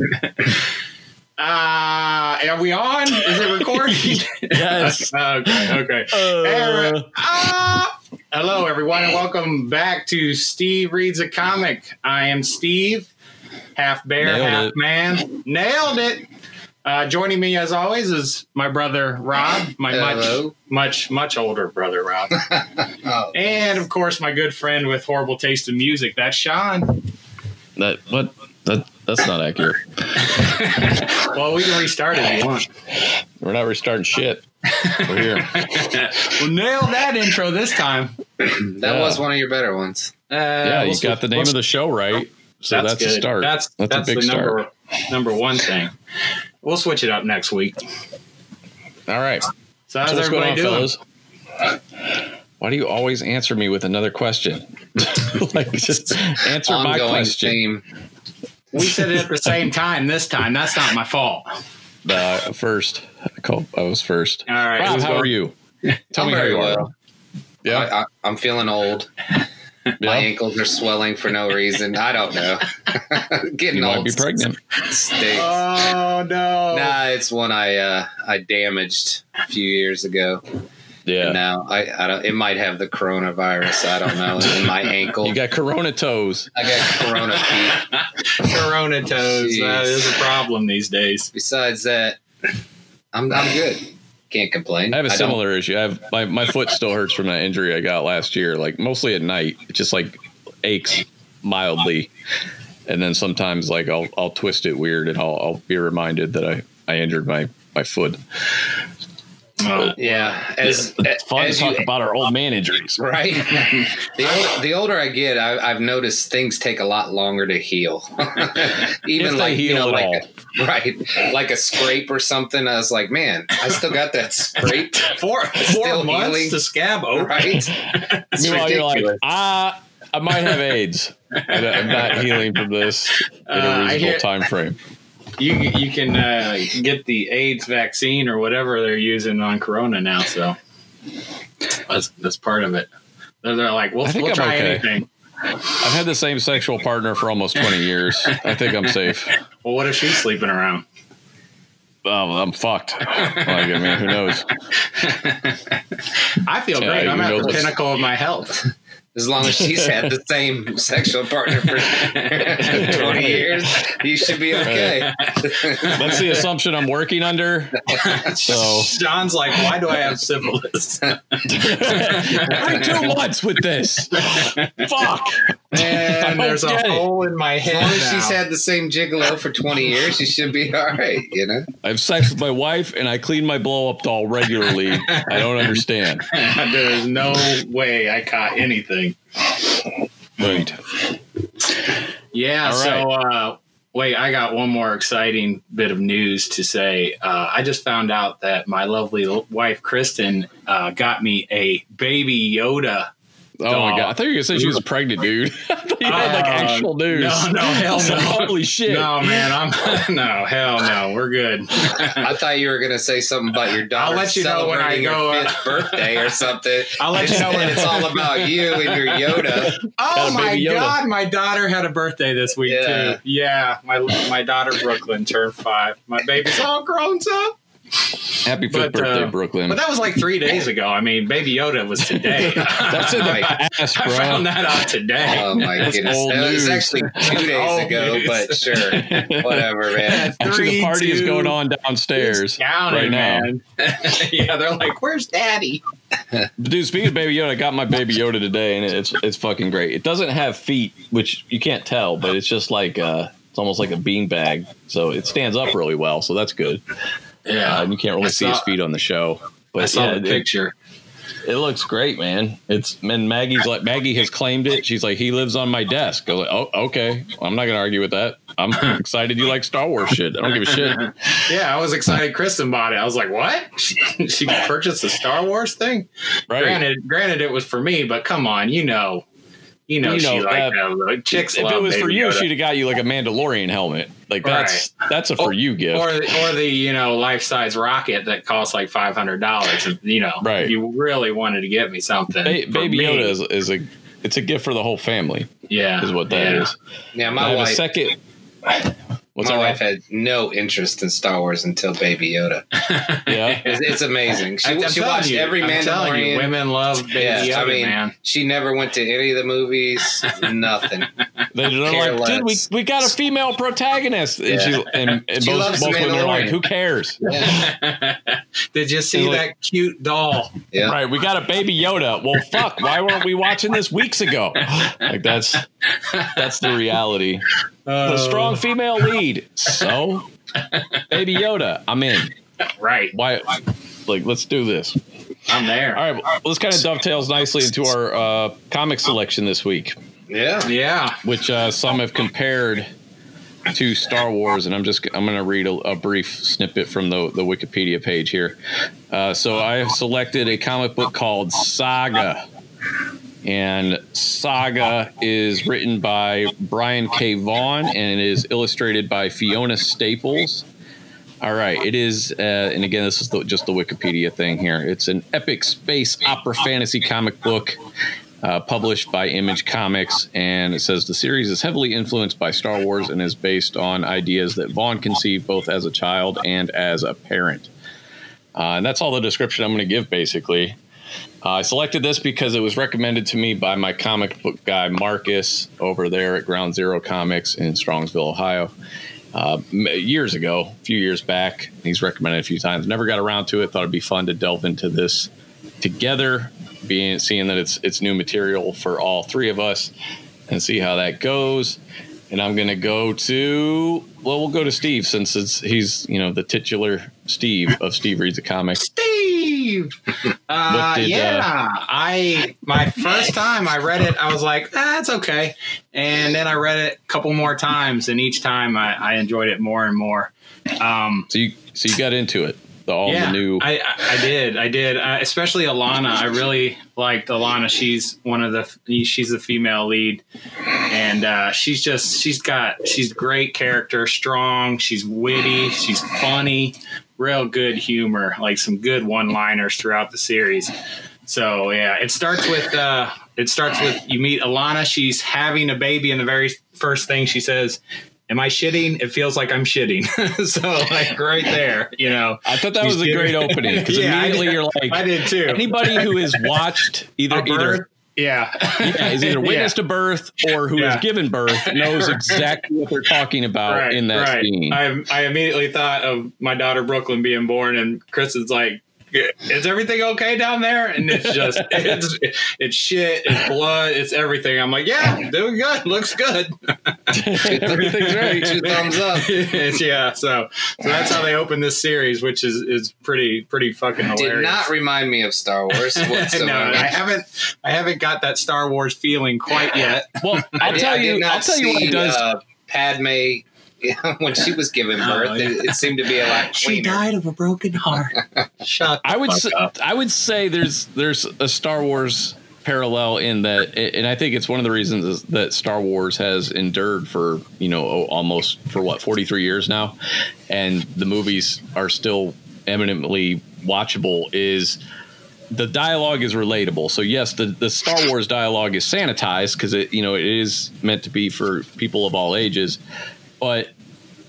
Uh, are we on? Is it recording? Yes. okay. Okay. Uh, Uh, hello, everyone, and welcome back to Steve Reads a Comic. I am Steve, half bear, half it. man. Nailed it. Uh, joining me, as always, is my brother Rob, my much, Hello. much, much older brother Rob, Oh, and of course, my good friend with horrible taste in music. That's Sean. that what that that's not accurate. Well, we can restart it if you want. We're not restarting shit. We're here. well, nail that intro this time. that Yeah. was one of your better ones. Uh, Yeah, you we'll- got the name of the show right. So that's, a good. start. That's That's a big the number start. number one thing. We'll switch it up next week. All right. So how's So what's going everybody on, doing? fellas? Why do you always answer me with another question? like just answer my Ongoing question. theme. We said it at the same time this time. That's not my fault. Uh, first, I called. I was first. right. Rob, how going- are you? Tell I'm me how very you are. Yeah, I, I, I'm feeling old. My ankles are swelling for no reason. I don't know. Getting You might old be pregnant. stinks. Oh no! nah, it's one I uh, I damaged a few years ago. Yeah. And now I, I don't. It might have the coronavirus. I don't know. In my ankle, You got Corona toes. I got corona feet. Corona toes. That Jeez. is a problem these days. Besides that, I'm I'm good. Can't complain. I have a don't- similar issue. I have my, my foot still hurts from that injury I got last year. Like mostly at night, it just like aches mildly, and then sometimes like I'll I'll twist it weird, and I'll I'll be reminded that I I injured my my foot. Yeah, as It's fun as to talk you, about our old man injuries. right. the older, the older I get, I, I've noticed things take a lot longer to heal. Even If they like you heal know, at like a, right, like a scrape or something. I was like, man, I still got that scrape. four four months healing. to scab open. Right? It's Meanwhile, you're like, ridiculous. ah, I might have AIDS. I'm not healing from this in a a I reasonable hear- time frame. You you can uh, get the AIDS vaccine or whatever they're using on Corona now. So that's that's part of it. They're, they're like, we'll, we'll try okay. anything. I've had the same sexual partner for almost 20 years. I think I'm safe. Well, what if she's sleeping around? Oh, I'm fucked. Like, I mean, who knows? I feel Yeah, great. I'm at the pinnacle of my health. As long as she's had the same sexual partner for 20 years, you should be okay. That's the assumption I'm working under. So John's like, why do I have syphilis? every two months with this. Fuck. I And there's a it. hole in my As head. long as she's had the same gigolo for 20 years, she should be all right, you know? I have sex with my wife and I clean my blow up doll regularly. I don't understand. There's no way I caught anything. Right. Yeah. All so, uh, wait, I got one more exciting bit of news to say. Uh, I just found out that my lovely wife, Kristen, uh, got me a baby Yoda. Oh my god! I thought you were gonna say she was pregnant, dude. I thought you had like Uh, actual news. no, no, hell I was like, no. Holy shit! No, man, I'm no, hell no, we're good. I thought you were going to say something about your daughter I'll let you know when I celebrating go, her uh, fifth birthday or something. I'll let you know when it's all about you and your Yoda. Oh my Yoda. god, my daughter had a birthday this week Yeah. too. Yeah, my my daughter Brooklyn turned five. My baby's all grown up. Happy fifth But, uh, birthday, Brooklyn. But that was like three days ago. I mean, Baby Yoda was today. That's in the Right. past, I found that out today. Oh my That's goodness. old It was actually two days ago, news. but sure. Whatever, man. Actually, Three, the party is going on downstairs counting, right now. man. yeah, they're like, "Where's Daddy?" Dude, speaking of Baby Yoda, I got my Baby Yoda today, and it's it's fucking great. It doesn't have feet, which you can't tell, but it's just like uh, it's almost like a bean bag, so it stands up really well. So that's good. Uh, and you can't really see his feet on the show. But I saw yeah, the picture. It looks great, man. It's and Maggie's like Maggie has claimed it. She's like he lives on my desk. I was like, oh, okay. Well, I'm not gonna argue with that. I'm excited you like Star Wars shit. I don't give a shit. Yeah, I was excited. Kristen bought it. I was like, "What? She, she purchased the Star Wars thing?" Right? Granted, granted, it was for me, but come on, you know, you know, You she know, like uh. Like, chicks if it was for you, Yoda. she'd have got you like a Mandalorian helmet. Like that's that's a for you gift. or or the you know life size rocket that costs like five hundred dollars. You know, Right. You really wanted to get me something. Ba- Baby me. Yoda is, is a it's a gift for the whole family. yeah, Is what that is. yeah. Yeah, my have a wife. second. What's My that, wife Rob? had no interest in Star Wars until Baby Yoda. Yeah. It's, it's amazing. She, I'm she telling watched you, every I'm telling you, women love Baby Yeah, Yoda, I mean, man. she never went to any of the movies. Nothing. They're Care like, dude, we, we got a female protagonist. And, Yeah. she, and, and She both, loves both women are like, who cares? Yeah. Did you see Like- that cute doll? yeah. Right, we got a baby Yoda. Well, fuck, why weren't we watching this weeks ago? Like that's that's the reality. Uh, The strong female lead. So, baby Yoda, I'm in. Right. Why? Like, let's do this. I'm there. All right, well, this kind of dovetails nicely into our uh, comic selection this week, Yeah. Yeah. which uh, some have compared to Star Wars, and I'm just I'm going to read a, a brief snippet from the the Wikipedia page here. Uh, so I have selected a comic book called Saga. And Saga is written by Brian K. Vaughan and it is illustrated by Fiona Staples. All right, it is, uh, and again, this is the, just the Wikipedia thing here. It's an epic space opera fantasy comic book uh, published by Image Comics, and it says the series is heavily influenced by Star Wars and is based on ideas that Vaughan conceived both as a child and as a parent. Uh, and that's all the description I'm going to give, basically. Uh, I selected this because it was recommended to me by my comic book guy Marcus over there at Ground Zero Comics in Strongsville, Ohio, uh, years ago, a few years back. He's recommended a few times. Never got around to it. Thought it'd be fun to delve into this together, being seeing that it's it's new material for all three of us, and see how that goes. And I'm gonna go to well, we'll go to Steve since it's he's you know the titular Steve of Steve reads a comic. Steve. Uh, did, yeah, uh, I my first time I read it, I was like, that's okay, and then I read it a couple more times, and each time I, I enjoyed it more and more. Um, So you so you got into it. The all yeah, the new I, I I did, I did, uh, especially Alana. I really liked Alana. She's one of the she's the female lead, and uh, she's just she's got she's great character, strong. She's witty, she's funny, real good humor, like some good one liners throughout the series. So yeah, it starts with uh, it starts with you meet Alana. She's having a baby, and the very first thing she says. Am I shitting? It feels like I'm shitting. so, like right there, you know. I thought that was a great opening because Yeah, immediately you're like I did too. anybody who has watched either either Yeah. yeah, is either witnessed a birth or who has given birth knows exactly what they're talking about right, in that right. scene. I, I immediately thought of my daughter Brooklyn being born, and Chris is like, "Is everything okay down there?" And it's just it's it's shit, it's blood, it's everything. I'm like, "Yeah, doing good, looks good." Everything's right. Two thumbs up. It's- yeah, so so that's how they open this series, which is is pretty pretty fucking hilarious. Did not remind me of Star Wars no. I haven't I haven't got that Star Wars feeling quite yet. Well, I I'll did- tell I did you. not I'll tell you what see, it does. Uh, Padme when she was giving oh, birth, Oh, yeah. it, it seemed to be a lot cleaner. She died of a broken heart. Shut. I would fuck say, up. I would say there's there's a Star Wars parallel in that, and I think it's one of the reasons that Star Wars has endured for you know almost for what 43 years now, and the movies are still eminently watchable. Is the dialogue is relatable. So yes, the, the Star Wars dialogue is sanitized because it you know it is meant to be for people of all ages, but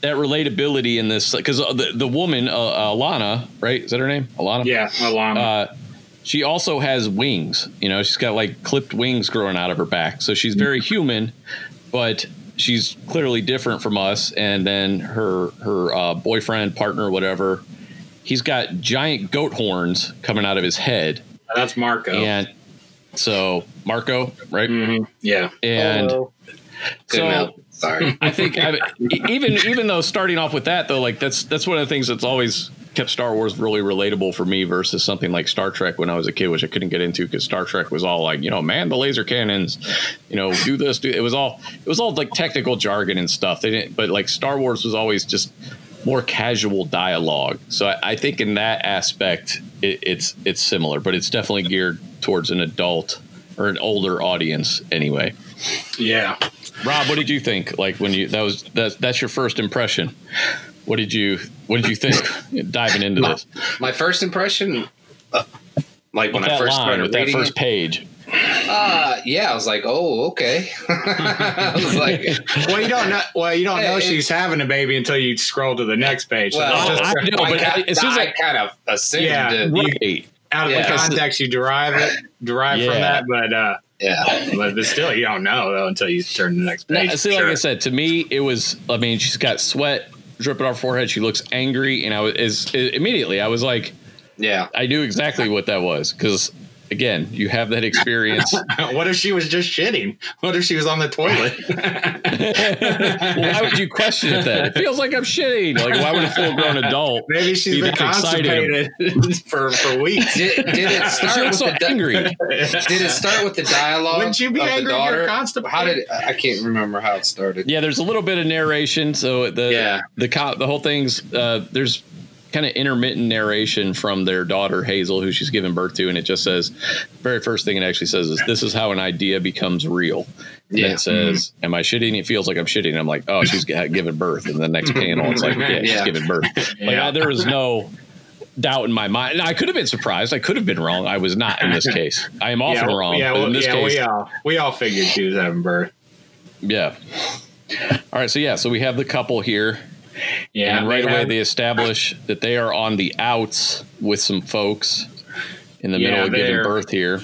that relatability in this because the the woman uh, Alana right is that her name Alana Yeah, Alana. uh, she also has wings. You know, she's got like clipped wings growing out of her back. So she's very human, but she's clearly different from us. And then her her uh, boyfriend, partner, whatever, he's got giant goat horns coming out of his head. That's Marco. And so Marco, right? Mhm. Yeah. And Couldn't so help. Sorry. I think I, even even though starting off with that though, like that's that's one of the things that's always kept Star Wars really relatable for me versus something like Star Trek when I was a kid, which I couldn't get into because Star Trek was all like, you know, man, the laser cannons, you know, do this, do it was all it was all like technical jargon and stuff. They didn't, but like Star Wars was always just more casual dialogue. So I, I think in that aspect, it, it's it's similar, but it's definitely geared towards an adult or an older audience anyway. Yeah. Rob, what did you think? Like when you that was that that's your first impression. What did you what did you think diving into this? My first impression, uh, like when I first line, started with that reading first it, page. Uh, yeah, I was like, oh, okay. I was like, Well, you don't know. Well, you don't know It- she's having a baby until you scroll to the next page. Well, that's just- I know, I, but got- as soon as I I- kind of assumed Yeah. it. Right. out of Yeah. the context, you derive it, derive Yeah. from that. But uh, Yeah. but, but still, you don't know though until you turn the next page. see, Sure. like I said, to me, it was. I mean, she's got sweat dripping off her forehead. She looks angry, and I was is, immediately. I was like, Yeah. I knew exactly what that was because, again, you have that experience. what if she was just shitting? What if she was on the toilet? well, why would you question it then? It feels like I'm shitting. Like, why would a full grown adult? Maybe she's be been that excited? constipated for for weeks. Did, did it She start with looks so the angry. Did it start with the dialogue? Wouldn't you be of angry if you're daughter? constipated? How did I can't remember how it started. Yeah, there's a little bit of narration. So the Yeah. the co- the whole thing's uh, there's kind of intermittent narration from their daughter Hazel, who she's given birth to, and it just says very first thing it actually says is this is how an idea becomes real. And Yeah. it says, mm-hmm. "Am I shitting?" It feels like I'm shitting. I'm like, "Oh, she's g- given birth." And the next panel, it's like, "Yeah, she's giving birth." Like Yeah. I, there was no doubt in my mind. And I could have been surprised. I could have been wrong. I was not in this case. I am often yeah, wrong. Yeah, well, in this yeah, case, we all we all figured she was having birth. yeah. All right, so yeah, so we have the couple here. Yeah, and right away have- they establish that they are on the outs with some folks in the Yeah, middle of giving birth here.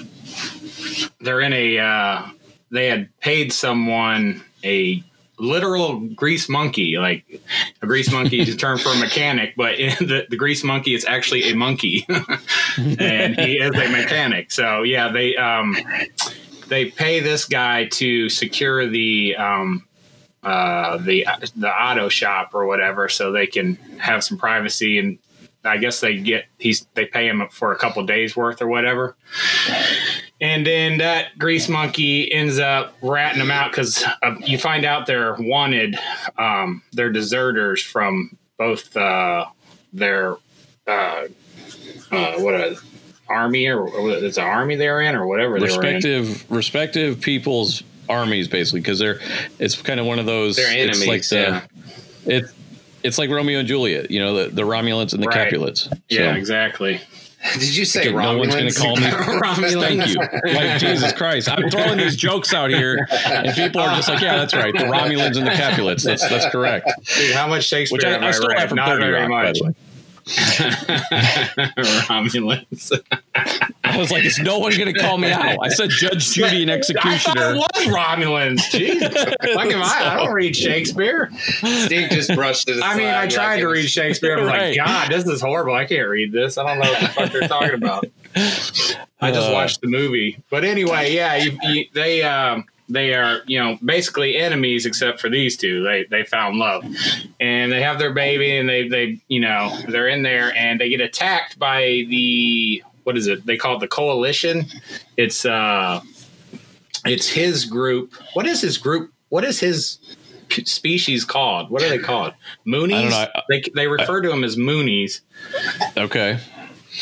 they're in a uh, they had paid someone a literal grease monkey like a grease monkey is a term for a mechanic but in the, the grease monkey is actually a monkey and he is a mechanic so yeah they um they pay this guy to secure the um uh the the auto shop or whatever so they can have some privacy and I guess they get he's they pay him for a couple days worth or whatever. And then that grease monkey ends up ratting them out because uh, you find out they're wanted. Um, they're deserters from both uh, their uh, uh, what a army or, or it's an army they're in or whatever. Respective respective people's armies basically because they're it's kind of one of those They're it's like enemies, yeah. the it it's like Romeo and Juliet, you know, the, the Romulans and the Right. Capulets. Yeah, So, exactly. Did you say okay, no one's going to call me. Romulans. Thank you. Like Jesus Christ, I'm throwing these jokes out here, and people are just like, "Yeah, that's right. The Romulans and the Capulets. That's that's correct." Dude, how much Shakespeare Which I, have I stole read? that from Not Thirty very Rock, by much. The way. Romulans. I was like, "Is no one going to call me out?" I said, "Judge Judy and I thought Executioner." it was Romulans. Jesus. Like, am I, I don't read Shakespeare. Steve just brushed it. I mean, I tried like to read Shakespeare. I'm Right. like, God, this is horrible. I can't read this. I don't know what the fuck they're talking about. I just Uh. watched the movie. But anyway, yeah, you, you, they um, they are you know basically enemies except for these two. They they found love, and they have their baby, and they they you know they're in there, and they get attacked by the what is it? They call it the coalition. It's uh, it's his group. What is his group? What is his species called? What are they called? Moonies. I don't know. I- They they refer to them as Moonies. Okay,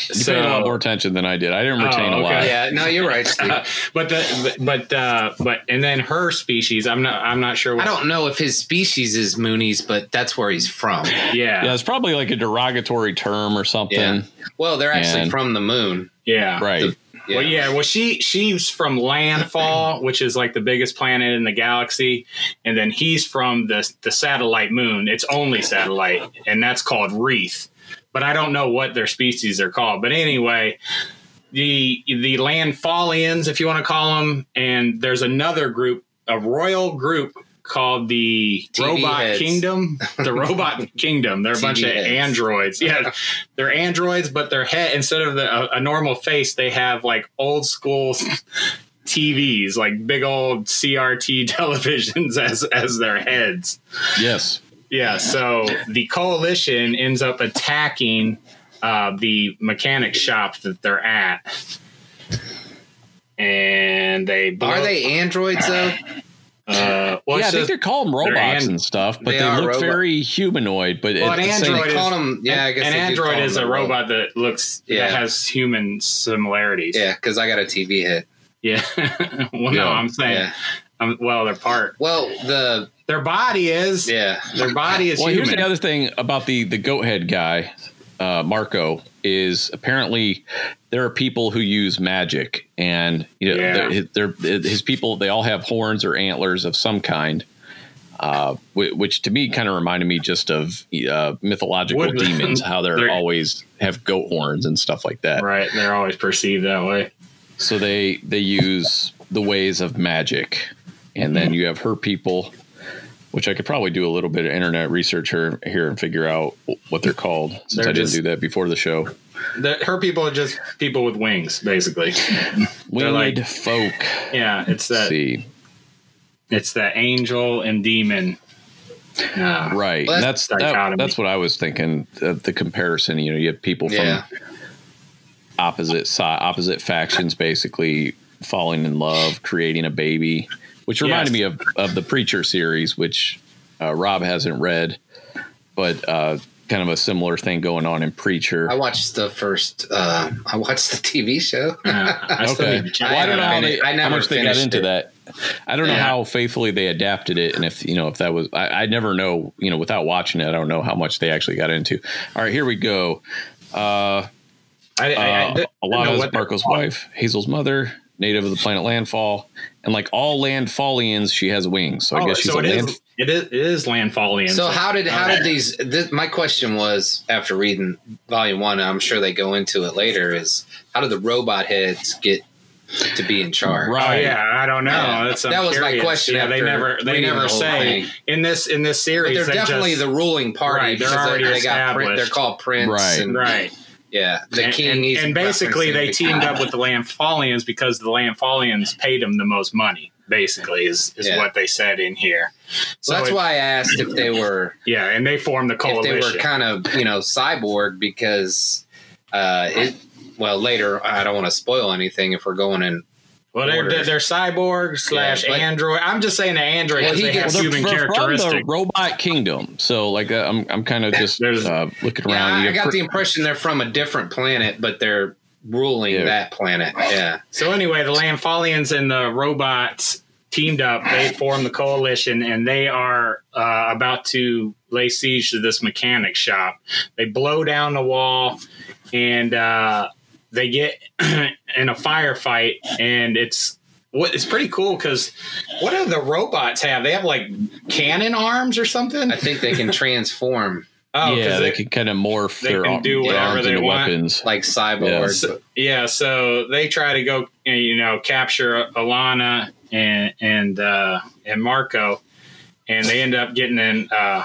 you So, paid a lot more attention than I did. I didn't retain Oh, a lot. Yeah, no, you're right, Steve. but the but uh, but and then her species. I'm not I'm not sure. What, I don't know if his species is Moonies, but that's where he's from. Yeah, Yeah, it's probably like a derogatory term or something. Yeah. Well, they're actually And- from the moon. yeah. Right. Well, yeah. Well, she she's from Landfall, which is like the biggest planet in the galaxy, and then he's from the the satellite moon. It's only satellite, and that's called Wreath. But I don't know what their species are called. But anyway, the the Landfallians, if you want to call them, and there's another group, a royal group called the TV Robot heads. Kingdom. The Robot Kingdom. They're a bunch TV of heads. androids. Yeah, they're androids, but their head instead of the, a, a normal face, they have like old school TVs, like big old CRT televisions as as their heads. Yes. Yeah, so the coalition ends up attacking uh, the mechanic shop that they're at, and they blow- Are they androids though? Uh, well, yeah, I think they're calling them robots an- and stuff, but they they, look robot- very humanoid. But Well, an the same- android call is- them. Yeah, I guess an android is a the robot that looks Yeah. that has human similarities. Yeah, because I got a TV head. Yeah. well, no, I'm saying, Yeah. um, well, they're part. Well, the Their body is. yeah. Their body is well, human. here's the other thing about the the goat head guy. uh, Marco is apparently there are people who use magic, and you know, Yeah. they're, they're his people. They all have horns or antlers of some kind. Uh, which to me kind of reminded me just of uh, mythological Would- demons, how they're, they're- always have goat horns and stuff like that. Right. They're always perceived that way. So they they use the ways of magic, and then you have her people, which I could probably do a little bit of internet research here, here and figure out what they're called since They're I didn't do that before the show. The, her people are just people with wings, basically. They're Winged like- folk. Yeah, it's Let's that. see, It's that angel and demon. Uh, right? Well, that's that's that, that's what I was thinking. Uh, the comparison, you know, you have people Yeah. from opposite side, opposite factions, basically falling in love, creating a baby, which reminded Yes. me of of the Preacher series, which uh, Rob hasn't read, but uh, kind of a similar thing going on in Preacher. I watched the first. Uh, I watched the TV show. uh, I Okay. need to check Well, I don't know how they, I how much they got into it. that. I don't know Yeah. how faithfully they adapted it, and if you know if that was. I, I never know. You know, without watching it, I don't know how much they actually got into. All right, here we go. Uh, I, I, I uh, didn't know Alana's Marco's wife, Hazel's mother, native of the planet Landfall, and like all Landfallians, she has wings. So I Oh, guess she's so a it land. is. It is. It is landfallian. So how did how did these? This, my question was after reading volume one. I'm sure they go into it later. Is how did the robot heads get to be in charge? Oh Right. yeah, I don't know. Yeah. That's, That was my question Yeah, they never they reading the never say thing. in this in this But series. they're they definitely just- the ruling party. Right, they're because they- already they got print, they're called prince. Right. And, right. Yeah, the and, king. and, and basically they the teamed up with the Landfallians because the Landfallians paid them the most money. Basically, is is Yeah. what they said in here. So that's it- why I asked if they were Yeah, and they formed the if they were kind of you know cyborg because uh it well later I don't want to spoil anything if we're going in well, they're, they're, they're cyborg slash but- android. I'm just saying the android Well, because he gets- Well, they're human fr- from the robot kingdom. So like uh, I'm I'm kind of just uh, looking yeah around. I, I got pr- the impression they're from a different planet but they're ruling Yeah. that planet yeah So anyway, the Landfallians and the robots teamed up. They formed the coalition, and they are uh, about to lay siege to this mechanic shop. They blow down the wall, and uh, they get in a firefight, and it's what it's pretty cool because what do the robots have? They have like cannon arms or something. I think they can transform Oh, yeah, they they- can kind of morph they their, can do their whatever arms they into want. weapons. like cyborg Yeah. but- Yeah, so they try to go, you know, capture Alana and and uh, and Marco, and they end up getting in. Uh,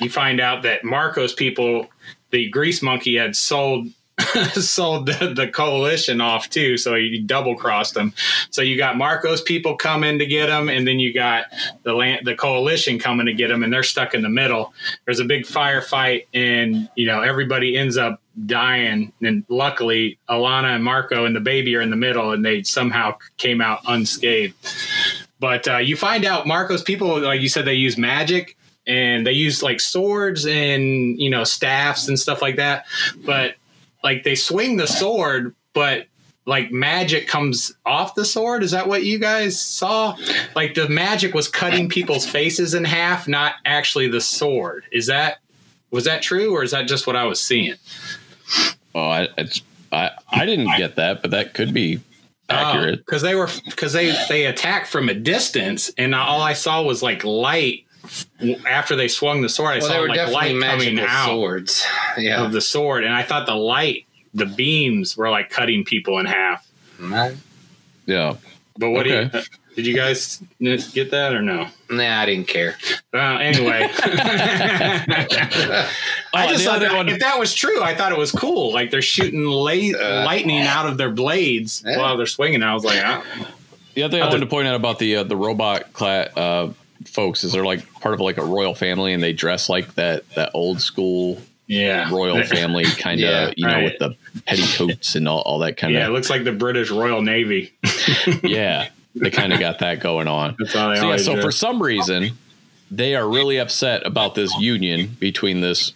you find out that Marco's people, the Grease Monkey, had sold sold the, the coalition off too, so he double crossed them. So you got Marco's people coming to get them, and then you got the land, the coalition coming to get them, and they're stuck in the middle. There's a big firefight, and you know everybody ends up dying. And luckily, Alana and Marco and the baby are in the middle, and they somehow came out unscathed. But uh, you find out Marco's people, like you said, they use magic and they use like swords and you know staffs and stuff like that. But like they swing the sword, but like magic comes off the sword. Is that what you guys saw? Like the magic was cutting people's faces in half, not actually the sword. Is that was that true, or is that just what I was seeing? Oh, I, it's, I I didn't get that, but that could be oh, accurate. because they were because they they attacked from a distance, and all I saw was like light. After they swung the sword, I well saw they were like light coming out swords yeah of the sword, and I thought the light, the beams, were like cutting people in half. yeah. But what Okay. do you? Did you guys get that or no? nah I didn't care Uh, anyway, I Oh, just the thought that, one- if that was true, I thought it was cool. Like they're shooting la- Uh, lightning out of their blades Yeah. while they're swinging. I was like, oh. The other thing I Other- wanted to point out about the uh, the robot cla- uh, folks is they're like part of like a royal family, and they dress like that that old school yeah, royal family kind of Yeah, you know right. with the petticoats and all, all that kind of Yeah, it looks like the British Royal Navy. yeah. They kind of got that going on. That's how they So, yeah, so do. for some reason, they are really upset about this union between this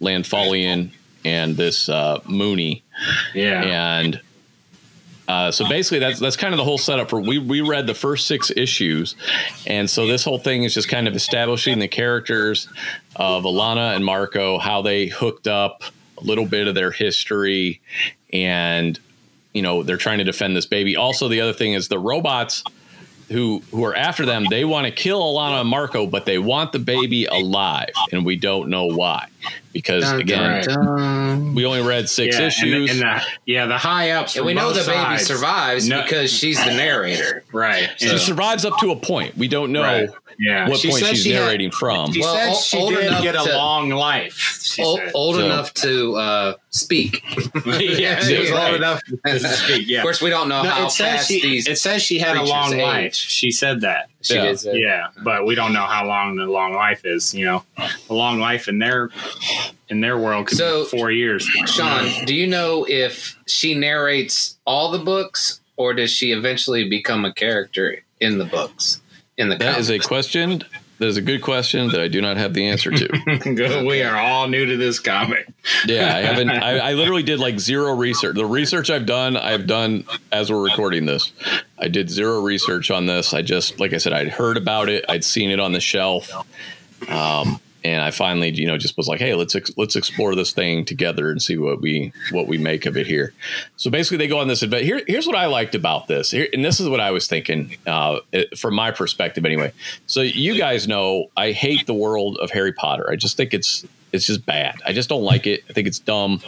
Landfallian and this uh, Mooney, yeah. and uh, so basically that's that's kind of the whole setup for we we read the first six issues, and so this whole thing is just kind of establishing the characters of Alana and Marco, how they hooked up. a little bit of their history, and you know they're trying to defend this baby. Also, the other thing is the robots who who are after them. They want to kill Alana and Marco, but they want the baby alive, and we don't know why. Because Dun, again, dun, dun. we only read six yeah, issues. And, the, and the, yeah, the high ups. And from we know both the baby survives No- because she's the narrator. Right. she survives up to a point. We don't know Right. yeah. what She point she's she had- narrating from. She Well, said o- she old did enough get a long life. She old said. old So- enough to uh, speak. yeah, she was Right. old enough to speak. Yeah. Of course, we don't know No, how it says fast she. these. It says she had a long age. life. She said that. she Yeah. did say. Yeah, but we don't know how long the long life is. You know, a long life in their in their world could So- be four years. Sean, do you know if she narrates all the books, or does she eventually become a character in the books? In the That is a question. That is a good question that I do not have the answer to. we are all new to this comic. yeah, I haven't. I, I literally did like zero research. The research I've done, I've done as we're recording this. I did zero research on this. I just, like I said, I'd heard about it. I'd seen it on the shelf, um, and I finally, you know, just was like, hey, let's ex- let's explore this thing together and see what we what we make of it here. So basically, they go on this adventure. Here, here's what I liked about this, here, and this is what I was thinking uh, it, from my perspective, anyway. So you guys know I hate the world of Harry Potter. I just think it's it's just bad. I just don't like it. I think it's dumb.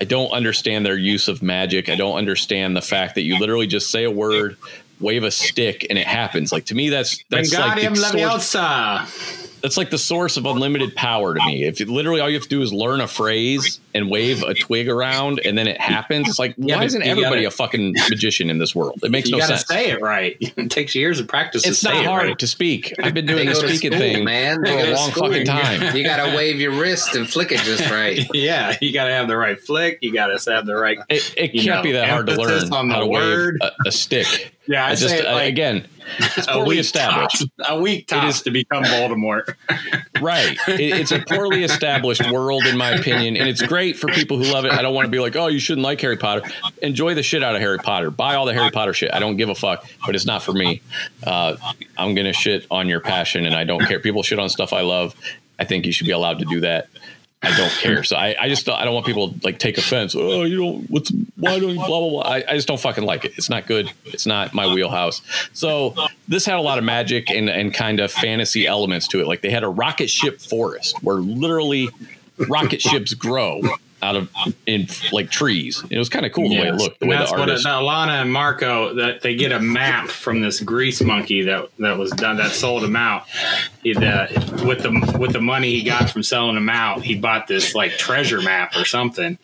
I don't understand their use of magic. I don't understand the fact that you literally just say a word, wave a stick, and it happens. Like to me, that's that's like Wingardium the source, Leviosa. That's like the source of unlimited power to me. If you, literally all you have to do is learn a phrase and wave a twig around, and then it happens, it's like Yeah, why isn't everybody gotta- a fucking magician in this world? It makes no sense. You got to say it right. It takes years of practice It's to say not it hard right. to speak. I've been doing the speaking school, thing man. for They a long school. fucking time. You got to wave your wrist and flick it just right. Yeah, you got to have the right flick. You got to have the right. It, it can't know, be that hard to learn on how to word. wave a, a stick. Yeah, I, just say I- like again, it's a poorly week established. tops, a week tops is- to become Voldemort. Right. It, it's a poorly established world, in my opinion, and it's great for people who love it. I don't want to be like, oh, you shouldn't like Harry Potter. Enjoy the shit out of Harry Potter. Buy all the Harry Potter shit. I don't give a fuck, but it's not for me. Uh, I'm gonna shit on your passion, and I don't care. People shit on stuff I love. I think you should be allowed to do that. I don't care. So I, I just I don't want people to, like take offense. Oh, you don't. What's why don't you blah blah blah? I, I just don't fucking like it. It's not good. It's not my wheelhouse. So this had a lot of magic and and kind of fantasy elements to it. Like they had a rocket ship forest where literally rocket ships grow out of in like trees. It was kind of cool the way it looked. The way that's the what it. Alana and Marco that they get a map from this grease monkey that that was done that sold him out. He, the, with the with the money he got from selling him out, he bought this like treasure map or something.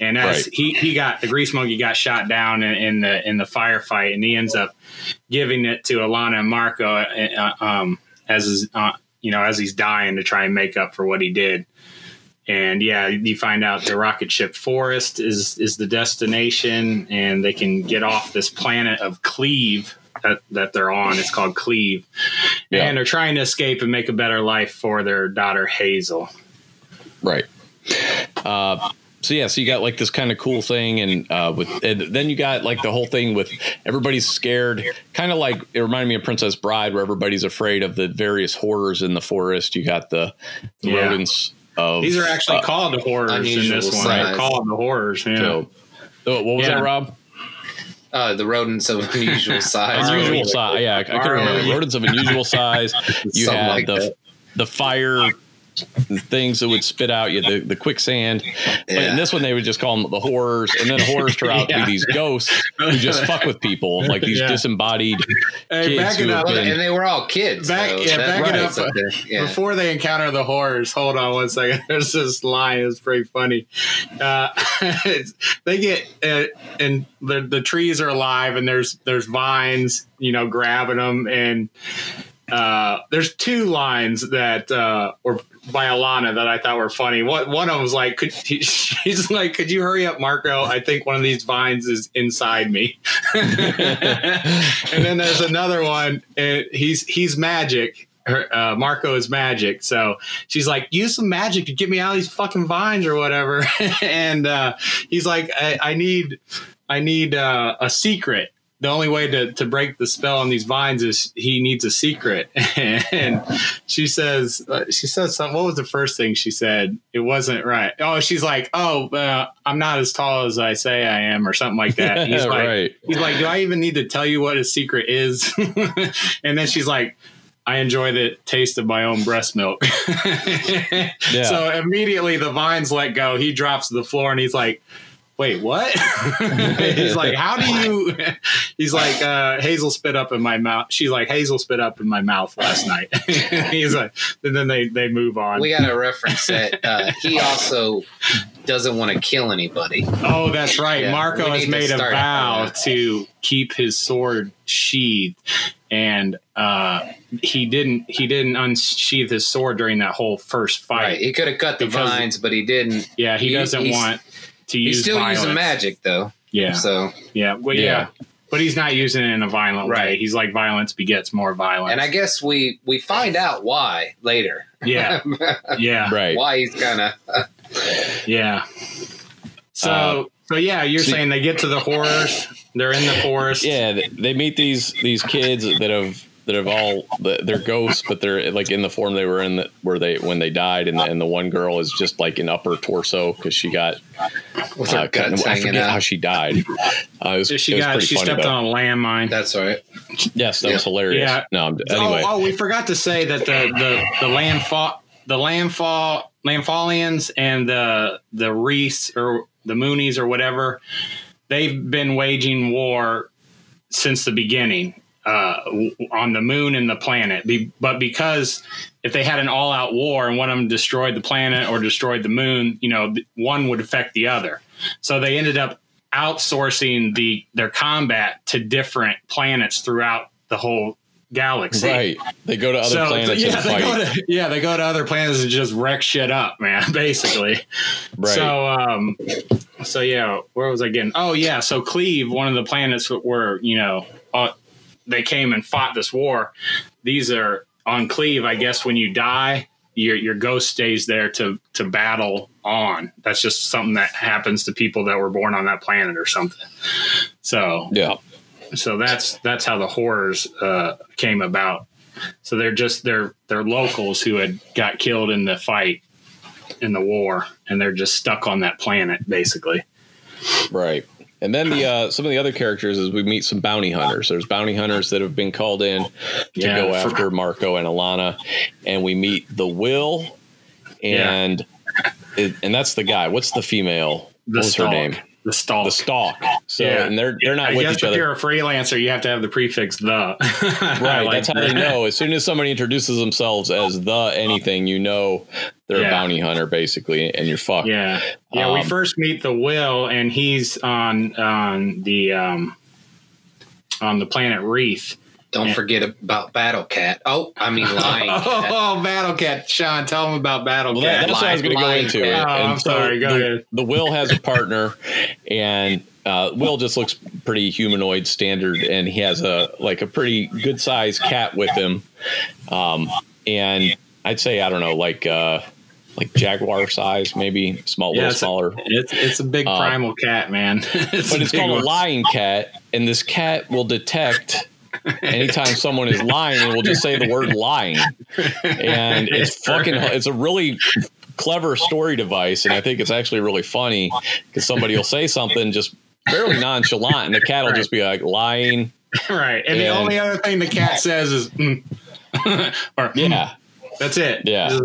And as Right. he he got the grease monkey got shot down in, in the in the firefight, and he ends up giving it to Alana and Marco uh, um, as his, uh, you know as he's dying to try and make up for what he did. And yeah, you find out the rocket ship Forest is is the destination, and they can get off this planet of Cleve that, that they're on. It's called Cleve, Yeah. and they're trying to escape and make a better life for their daughter Hazel. Right. Uh, so yeah, so you got like this kind of cool thing, and uh, with and then you got like the whole thing with everybody's scared, kind of like it reminded me of Princess Bride, where everybody's afraid of the various horrors in the forest. You got the, the Yeah. rodents of These are actually uh, called the horrors in unusual this one. size. They're called the horrors. Yeah. so- oh, what was Yeah. that, Rob? Uh, the rodents of unusual size. Unusual size. Yeah, I, I couldn't remember. Rodents of unusual size. You Something had like the that. the fire things that would spit out you the, the quicksand. But in this one, they would just call them the horrors, and then horrors turn out to be these ghosts who just fuck with people, like these Yeah. disembodied Hey, kids back who up. Been- and they were all kids. Back- so yeah, that- back it right, up. so yeah. Before they encounter the horrors, hold on one second. There's this line. It's pretty funny. Uh, it's- they get uh, and the the trees are alive, and there's there's vines, you know, grabbing them, and uh, there's two lines that uh, were by Alana that I thought were funny. One one of them was like, could, she's like, "Could you hurry up, Marco? I think one of these vines is inside me." and then there's another one. And he's he's magic. Her, uh, Marco is magic. So she's like, use some magic to get me out of these fucking vines or whatever. and uh, he's like, I, I need, I need uh, a secret. The only way to, to break the spell on these vines is he needs a secret. and she says, uh, she says something. What was the first thing she said? It wasn't right. Oh, she's like, oh, uh, I'm not as tall as I say I am, or something like that. He's like, right. he's like, do I even need to tell you what a secret is? and then she's like, I enjoy the taste of my own breast milk. Yeah. So immediately the vines let go. He drops to the floor and he's like, wait, what? he's like, how do you? He's like, uh, Hazel spit up in my mouth. She's like, Hazel spit up in my mouth last night. he's like, and then they, they move on. We got to reference that uh, he also doesn't want to kill anybody. Oh, that's right. Yeah, Marco has made a vow to keep his sword sheathed, and uh, he didn't. He didn't unsheath his sword during that whole first fight. Right. He could have cut the Because- vines, but he didn't. Yeah, he, He- doesn't want to He's still violence. using magic though. Yeah, So, yeah, well, yeah. Yeah. But he's not using it in a violent way. He's like violence begets more violence. and I guess we we find out why later. yeah, yeah, Right. why he's kind of yeah. So, Uh, so yeah, you're see- saying they get to the horrors. They're in the forest. Yeah, they- they meet these these kids that have that have all they're ghosts, but they're like in the form they were in that where they when they died, and the, and the one girl is just like an upper torso because she got with her uh, cut- guts I hanging forget how she died. Uh, it was, She it was got. pretty She funny, stepped though. on a landmine. That's right. Yes, that was hilarious. Yeah. No, I'm, anyway. Oh, oh, we forgot to say that the the the landfall the landfall landfallians and the the Wreath or the Moonies or whatever they've been waging war since the beginning uh, on the moon and the planet. Be, but because if they had an all out war and one of them destroyed the planet or destroyed the moon, you know, one would affect the other. So they ended up outsourcing the their combat to different planets throughout the whole galaxy. Right. They go to other So, planets yeah, and they fight. go to, yeah, they go to other planets and just wreck shit up, man. Basically. right. So, um, so yeah, where was I getting? Oh, yeah. So Cleve, one of the planets where you know uh, they came and fought this war. These are on Cleve. I guess when you die, your your ghost stays there to to battle on. That's just something that happens to people that were born on that planet or something. So, yeah. so that's that's how the horrors uh, came about. So they're just they're they're locals who had got killed in the fight in the war, and they're just stuck on that planet basically. Right. And then the uh, some of the other characters is we meet some bounty hunters. There's bounty hunters that have been called in to Yeah, go after Marco and Alana, and we meet the Will, and it, and that's the guy. What's the female? The what was her name? The stalk. The stalk. So Yeah. and they're they're not I with guess each if other. you're a freelancer, you have to have the prefix the. Right, Right. that's how they know. As soon as somebody introduces themselves as the anything, you know they're Yeah. a bounty hunter, basically, and you're fucked. Yeah, yeah. we Um, first meet the Will, and he's on on the um, on the planet Wreath. Don't Yeah. forget about Battle Cat. Oh, I mean Lying Cat. Oh, Battle Cat, Sean, tell him about Battle Well, that, Cat. that's what I was going to go into. Cat. Oh, I'm sorry, go the, ahead. the Will has a partner, and uh, Will just looks pretty humanoid standard, and he has a like a pretty good sized cat with him. Um, and I'd say I don't know, like uh, like jaguar size, maybe small, Yeah, little it's a- smaller. It's it's a big Um, primal cat, man. it's but it's called one. a lying cat, and this cat will detect anytime someone is lying, it will just say the word lying, and it's fucking. It's a really clever story device, and I think it's actually really funny because somebody will say something just fairly nonchalant, and the cat will just be like lying. right. And the only other thing the cat says is, mm. or. Yeah, that's it. Yeah.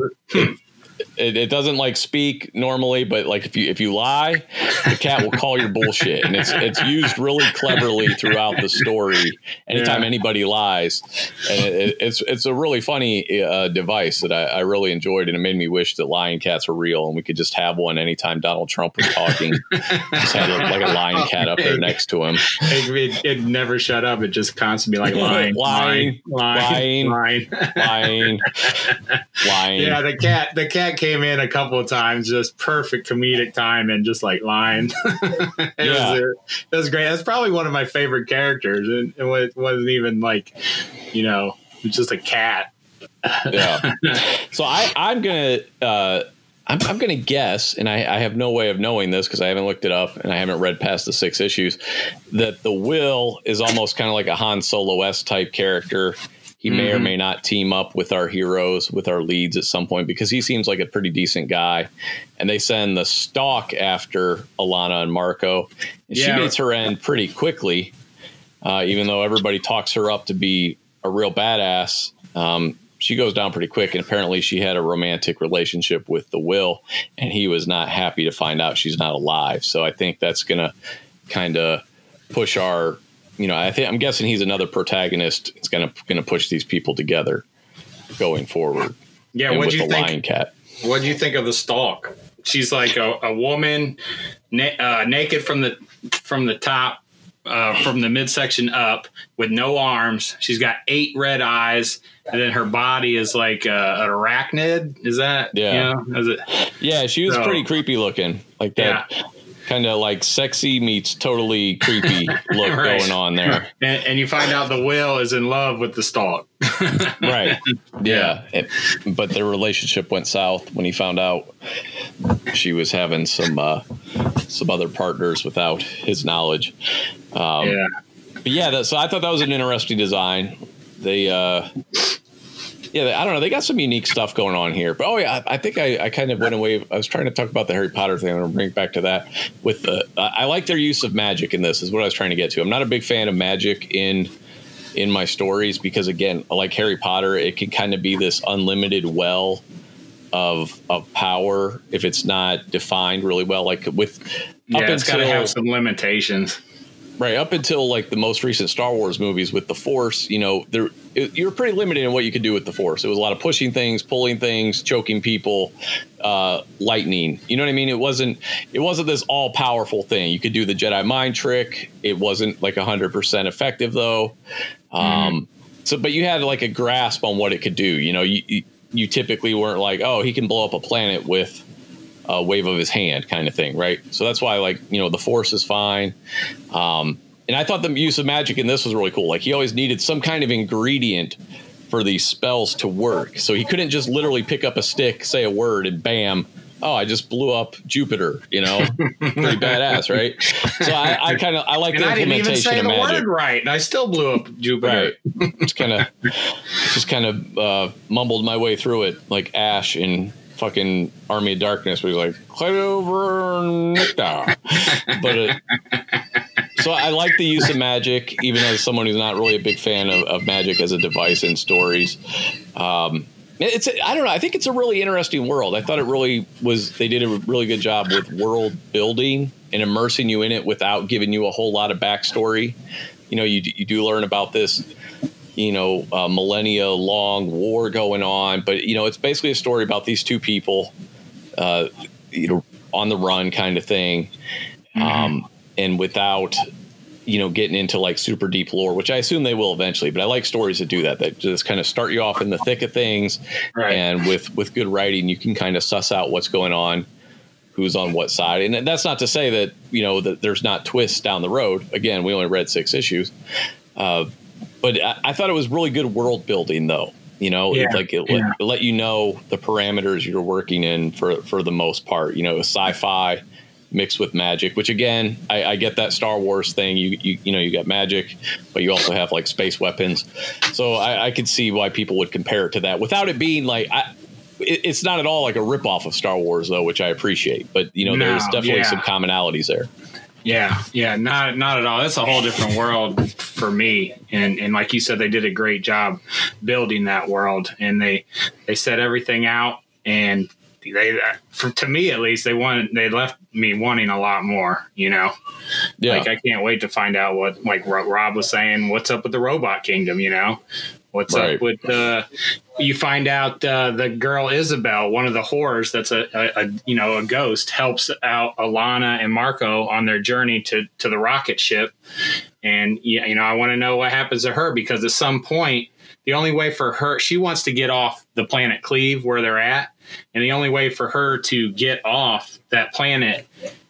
It, it doesn't like speak normally, but like if you if you lie, the cat will call your bullshit, and it's it's used really cleverly throughout the story. Anytime Yeah. anybody lies, and it, it, it's it's a really funny uh, device that I, I really enjoyed, and it made me wish that lying cats were real, and we could just have one anytime Donald Trump was talking. just have like a lying cat up there next to him. it, it, never shut up. It just constantly like lying, Lying, lying, lying, lying. lying. Lying, lying. Yeah, the cat the cat came in a couple of times, just perfect comedic time and just like lying. it, Yeah. was, it was great. That's probably one of my favorite characters. And it wa- wasn't even like, you know, just a cat. yeah. So I, I'm gonna uh, I'm, I'm going to guess, and I, I have no way of knowing this because I haven't looked it up and I haven't read past the six issues, that the Will is almost kind of like a Han Solo S type character. He may or Mhm. may not team up with our heroes, with our leads at some point because he seems like a pretty decent guy. And they send the stalk after Alana and Marco. And Yeah. she meets her end pretty quickly, uh, even though everybody talks her up to be a real badass. Um, she goes down pretty quick, and apparently she had a romantic relationship with the Will, and he was not happy to find out she's not alive. So I think that's gonna kind of push our, you know, I think I'm guessing he's another protagonist. It's gonna gonna push these people together going forward. Yeah, what do you think? Lying Cat. What do you think of the stalk? She's like a, a woman, na- uh, naked from the from the top, uh, from the midsection up, with no arms. She's got eight red eyes, and then her body is like uh, an arachnid. Is that Yeah. You know, is it? Yeah, she was So- pretty creepy looking, like that. Kind of like sexy meets totally creepy look Right. going on there. And, and you find out the will is in love with the stalk. right. Yeah. It- but their relationship went south when he found out she was having some uh, some other partners without his knowledge. Um, yeah. But yeah, that, so I thought that was an interesting design. They, uh, yeah, I don't know. They got some unique stuff going on here. But oh yeah, I, I think I, I kind of went away. I was trying to talk about the Harry Potter thing. I'm going to bring it back to that. With the, I like their use of magic in this. Is what I was trying to get to. I'm not a big fan of magic in in my stories because again, like Harry Potter, it can kind of be this unlimited well of of power if it's not defined really well. Like with Yeah, up it's got to have some limitations. Right up until like the most recent Star Wars movies with the Force, you know, there you're pretty limited in what you could do with the Force. It was a lot of pushing things, pulling things, choking people, uh, lightning. You know what I mean? It wasn't it wasn't this all powerful thing. You could do the Jedi mind trick. It wasn't like hundred percent effective though. Um, so, but you had like a grasp on what it could do. You know, you, you typically weren't like, oh, he can blow up a planet with a wave of his hand kind of thing, right? So that's why, like, you know, the force is fine. Um, and I thought the use of magic in this was really cool. Like, he always needed some kind of ingredient for these spells to work. So he couldn't just literally pick up a stick, say a word, and bam. Oh, I just blew up Jupiter. You know, pretty badass, right? So I, I kind of I like And the I didn't even say of the magic. word right, and I still blew up Jupiter. Right. just kind of, just kind of uh, mumbled my way through it like Ash in fucking Army of Darkness, where he's like, "Clover nectar." But uh, so I like the use of magic, even as someone who's not really a big fan of, of magic as a device in stories. Um, it's I don't know. I think it's a really interesting world. I thought it really was. They did a really good job with world building and immersing you in it without giving you a whole lot of backstory. You know, you you do learn about this you know, uh, millennia long war going on. But, you know, it's basically a story about these two people, uh, you know, on the run kind of thing. Um, and without, you know, getting into like super deep lore, which I assume they will eventually. But I like stories that do that, that just kind of start you off in the thick of things. Right. And with, with good writing, you can kind of suss out what's going on. Who's on what side? And that's not to say that you know that there's not twists down the road. Again, we only read six issues, uh, but I, I thought it was really good world building, though. You know, Yeah, like it, yeah. let, it let you know the parameters you're working in for for the most part. You know, sci-fi mixed with magic, which again, I, I get that Star Wars thing. You, you you know, you got magic, but you also have like space weapons. So I, I could see why people would compare it to that without it being like. I, it- it's not at all like a ripoff of Star Wars, though, which I appreciate. But you know, No, there's definitely yeah. some commonalities there. Yeah, yeah, not not at all. That's a whole different world for me. And and like you said, they did a great job building that world, and they they set everything out, and they for to me at least they wanted they left me wanting a lot more. You know, Yeah, like I can't wait to find out what like Ro- Rob was saying. What's up with the robot kingdom? You know, what's Right. up with uh, you find out uh, the girl Isabel, one of the horrors that's a, a, a you know a ghost, helps out Alana and Marco on their journey to to the rocket ship, and yeah, you know I want to know what happens to her because at some point the only way for her she wants to get off the planet Cleave where they're at, and the only way for her to get off that planet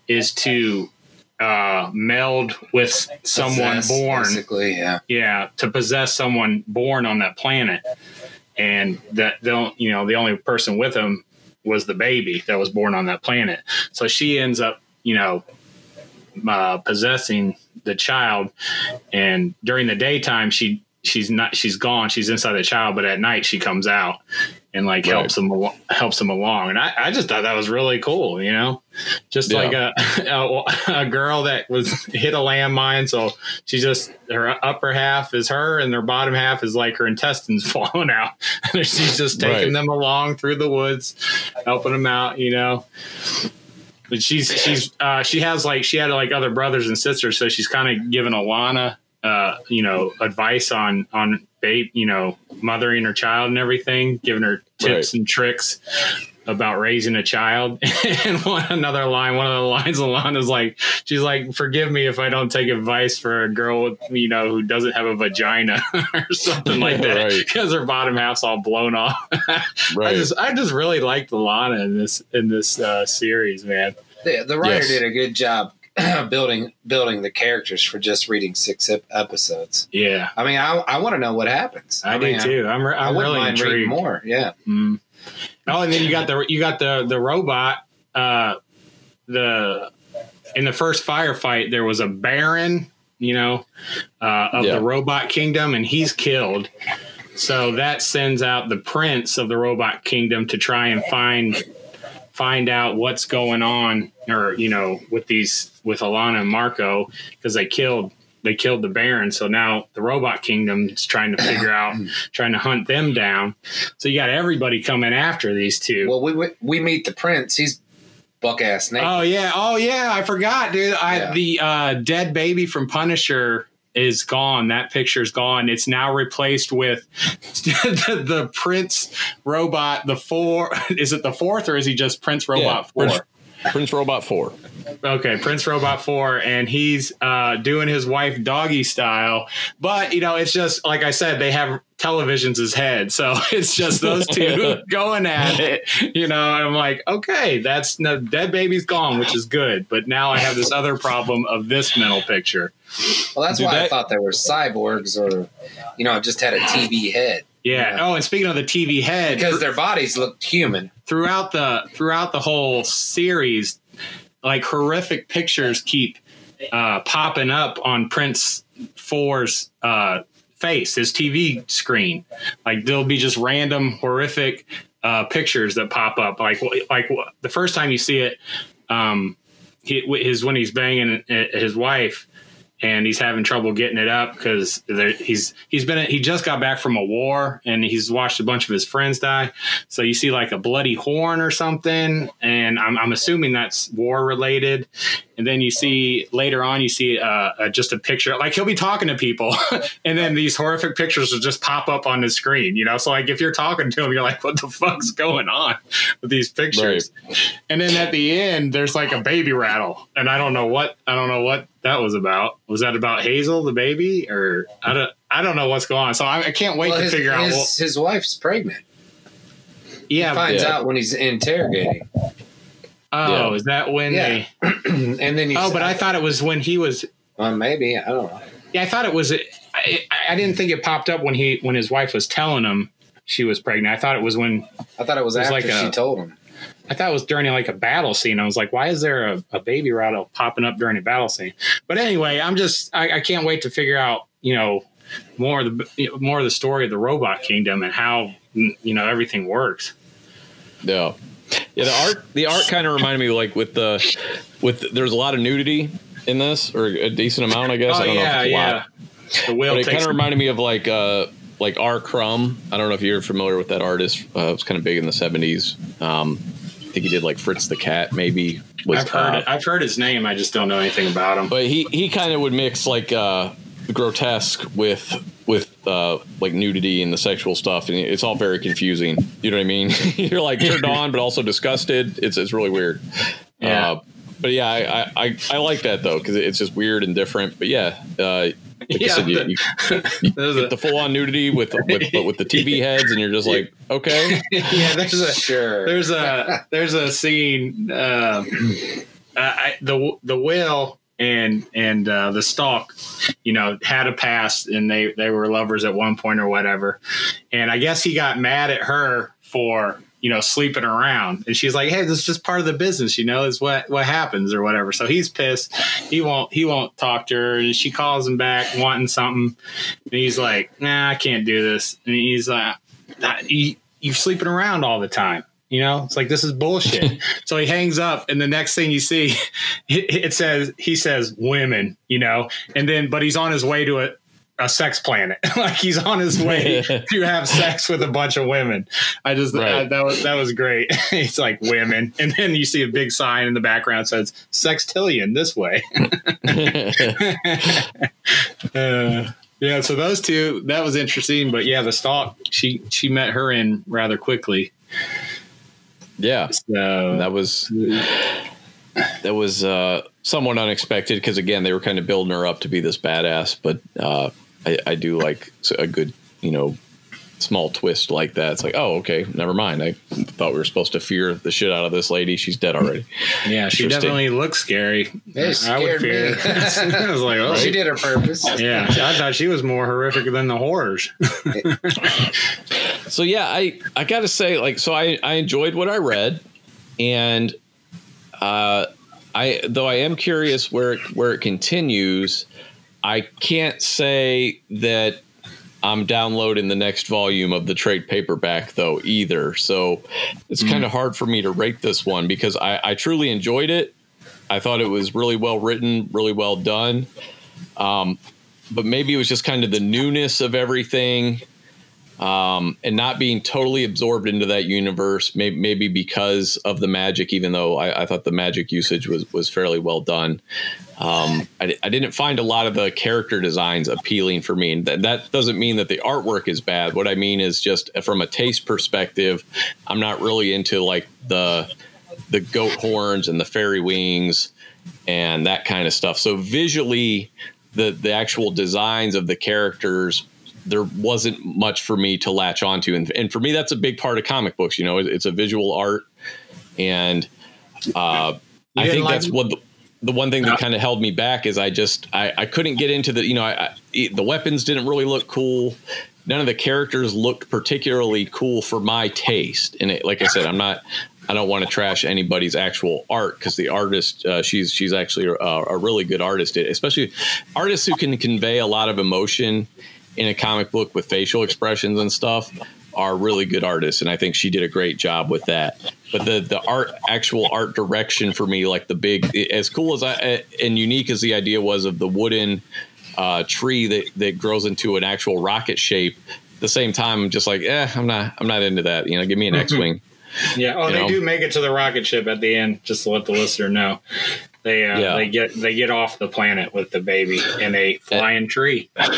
is to uh, meld with someone Possess, born Basically, yeah. yeah to possess someone born on that planet and that don't you know the only person with him was the baby that was born on that planet. So she ends up, you know, uh, possessing the child, and during the daytime she she's not she's gone she's inside the child but at night she comes out and like Right. helps him helps him along and I, I just thought that was really cool you know just Yeah. like a, a a girl that was hit a landmine so she just her upper half is her and her bottom half is like her intestines falling out and she's just taking Right. them along through the woods helping them out you know but she's she's uh, she has like she had like other brothers and sisters, so she's kind of giving Alana, uh, you know, advice on on babe, you know, mothering her child and everything, giving her tips Right. and tricks about raising a child. and one another line, one of the lines Alana's like, she's like, "Forgive me if I don't take advice for a girl with you know who doesn't have a vagina or something like that Right. because her bottom half's all blown off." right. I just I just really liked Alana in this in this uh, series, man. The, the writer Yes. did a good job building building the characters for just reading six episodes. Yeah, I mean, I, I want to know what happens. I, mean, do too. I'm re- I, I'm wouldn't really mind reading intrigued. more. Yeah. Mm. Oh, and then you got the you got the the robot. Uh, the in the first firefight, there was a Baron, you know, uh, of Yeah. the robot kingdom, and he's killed. So that sends out the prince of the robot kingdom to try and find find out what's going on, or you know, with these with Alana and Marco because they killed they killed the Baron. So now the robot kingdom is trying to figure out, trying to hunt them down. So you got everybody coming after these two. Well, we we, we meet the prince. He's buck ass naked. Oh yeah, oh yeah, I forgot, dude. I Yeah. the uh, dead baby from Punisher is gone. That picture is gone. It's now replaced with the, the Prince robot. The four is it the fourth or is he just Prince Robot Yeah, Four? Prince- Prince Robot 4. Okay, Prince Robot 4, and he's uh, doing his wife doggy style. But, you know, it's just, like I said, they have televisions as head. So it's just those two going at it. You know, I'm like, okay, that's no, Dead Baby's gone, which is good. But now I have this other problem of this mental picture. Well, that's why I thought they were cyborgs or, you know, just had a TV head Yeah. Yeah. Oh, and speaking of the TV head, because their bodies looked human. throughout the throughout the whole series, like horrific pictures keep uh, popping up on Prince Four's uh, face, his TV screen. Like there'll be just random horrific uh, pictures that pop up. Like like the first time you see it, um, he, his when he's banging uh, his wife. And he's having trouble getting it up because he's he's been he just got back from a war and he's watched a bunch of his friends die. So you see like a bloody horn or something, and I'm, I'm assuming that's war related. And then you see later on, you see uh, uh, just a picture. Like he'll be talking to people, and then these horrific pictures will just pop up on the screen. You know, so like if you're talking to him, you're like, "What the fuck's going on with these pictures?" And then at the end, there's like a baby rattle, and I don't know what I don't know what that was about. Was that about Hazel, the baby, or I don't I don't know what's going on. So I, I can't wait Well, to his, figure out. his, Well, his wife's pregnant. yeah, He finds Yeah. out when he's interrogating, Oh, Yeah. is that when Yeah. they? and then you. Oh, but I thought it was when he was. well, maybe I don't know. Yeah, I thought it was. I, I didn't think it popped up when he when his wife was telling him she was pregnant. I thought it was when I thought it was It was after like she a- told him. I thought it was during like a battle scene. I was like, why is there a, a baby rattle popping up during a battle scene? But anyway, I'm just I, I can't wait to figure out you know more of the more of the story of the robot kingdom and how you know everything works. Yeah. Yeah, the art the art kind of reminded me like with the with there's a lot of nudity in this or a decent amount I guess. oh I don't yeah, know if it's a yeah. lot. The whale But it kind of reminded me of like uh like R. Crumb. I don't know if you're familiar with that artist. Uh, it was kind of big in the 70s. Um, think he did like Fritz the Cat, maybe. Was, I've heard uh, it. I've heard his name. I just don't know anything about him. But he, he kind of would mix like uh, grotesque with with uh, like nudity and the sexual stuff, and it's all very confusing. You know what I mean? You're like turned on, but also disgusted. It's it's really weird. Yeah. Uh, but yeah, I, I, I, I like that though because it's just weird and different. But yeah, uh, like Yeah, I said, you, the- you There's get a- the full on nudity with with but with the TV heads, and you're just like, okay, yeah, there's a Sure. there's a there's a scene um, I, the the will and and uh, the stalk you know had a past and they they were lovers at one point or whatever. And i guess he got mad at her for you know, sleeping around. And she's like, "Hey, this is just part of the business, you know, is what what happens or whatever." So he's pissed. He won't he won't talk to her, and she calls him back wanting something, and he's like, "Nah, I can't do this." And he's like, "You you're sleeping around all the time." You know, it's like this is bullshit. so he hangs up, and the next thing you see, it, it, says he says women. You know, and then but he's on his way to a, a sex planet. like he's on his way to have sex with a bunch of women. I just right. that was that was great. it's like women, and then you see a big sign in the background says sextillion this way. uh, yeah, so those two that was interesting, but yeah, the stalk she she met her in rather quickly. Yeah, so, that was that was uh, somewhat unexpected because again they were kind of building her up to be this badass, but uh, I, I, do like a good you know small twist like that. It's like oh okay, never mind. I thought we were supposed to fear the shit out of this lady. She's dead already. Yeah, she definitely looks scary. It I would fear. Me. I was like, oh, she did her purpose. Yeah, I thought she was more horrific than the horrors. so yeah, I I got to say like so I I enjoyed what I read, and uh, I though I am curious where it, where it continues. I can't say that I'm downloading the next volume of the trade paperback though either. So it's mm. kind of hard for me to rate this one because I, I, truly enjoyed it. I thought it was really well written, really well done. Um, but maybe it was just kind of the newness of everything um, and not being totally absorbed into that universe. Maybe, maybe because of the magic, even though I, I, thought the magic usage was was fairly well done. Um, I, I, didn't find a lot of the character designs appealing for me, and that, that doesn't mean that the artwork is bad. What I mean is just from a taste perspective, I'm not really into like the the goat horns and the fairy wings and that kind of stuff. So visually, the the actual designs of the characters there wasn't much for me to latch onto. And, and for me, that's a big part of comic books. You know, it's a visual art. And uh, I think like that's what the, the, one thing that kind of held me back is I just, I, I couldn't get into the, you know, I, I, the weapons didn't really look cool. None of the characters looked particularly cool for my taste. And it, like I said, I'm not, I don't want to trash anybody's actual art because the artist, uh, she's she's actually a, a, really good artist, especially artists who can convey a lot of emotion in a comic book with facial expressions and stuff are really good artists and i think she did a great job with that. But the the art actual art direction for me like the big as cool as i and unique as the idea was of the wooden uh, tree that that grows into an actual rocket shape at the same time i'm just like eh i'm not i'm not into that you know give me an x-wing. Yeah oh you they know? do make it to the rocket ship at the end just to let the listener know they uh, yeah. they get they get off the planet with the baby in a flying tree, and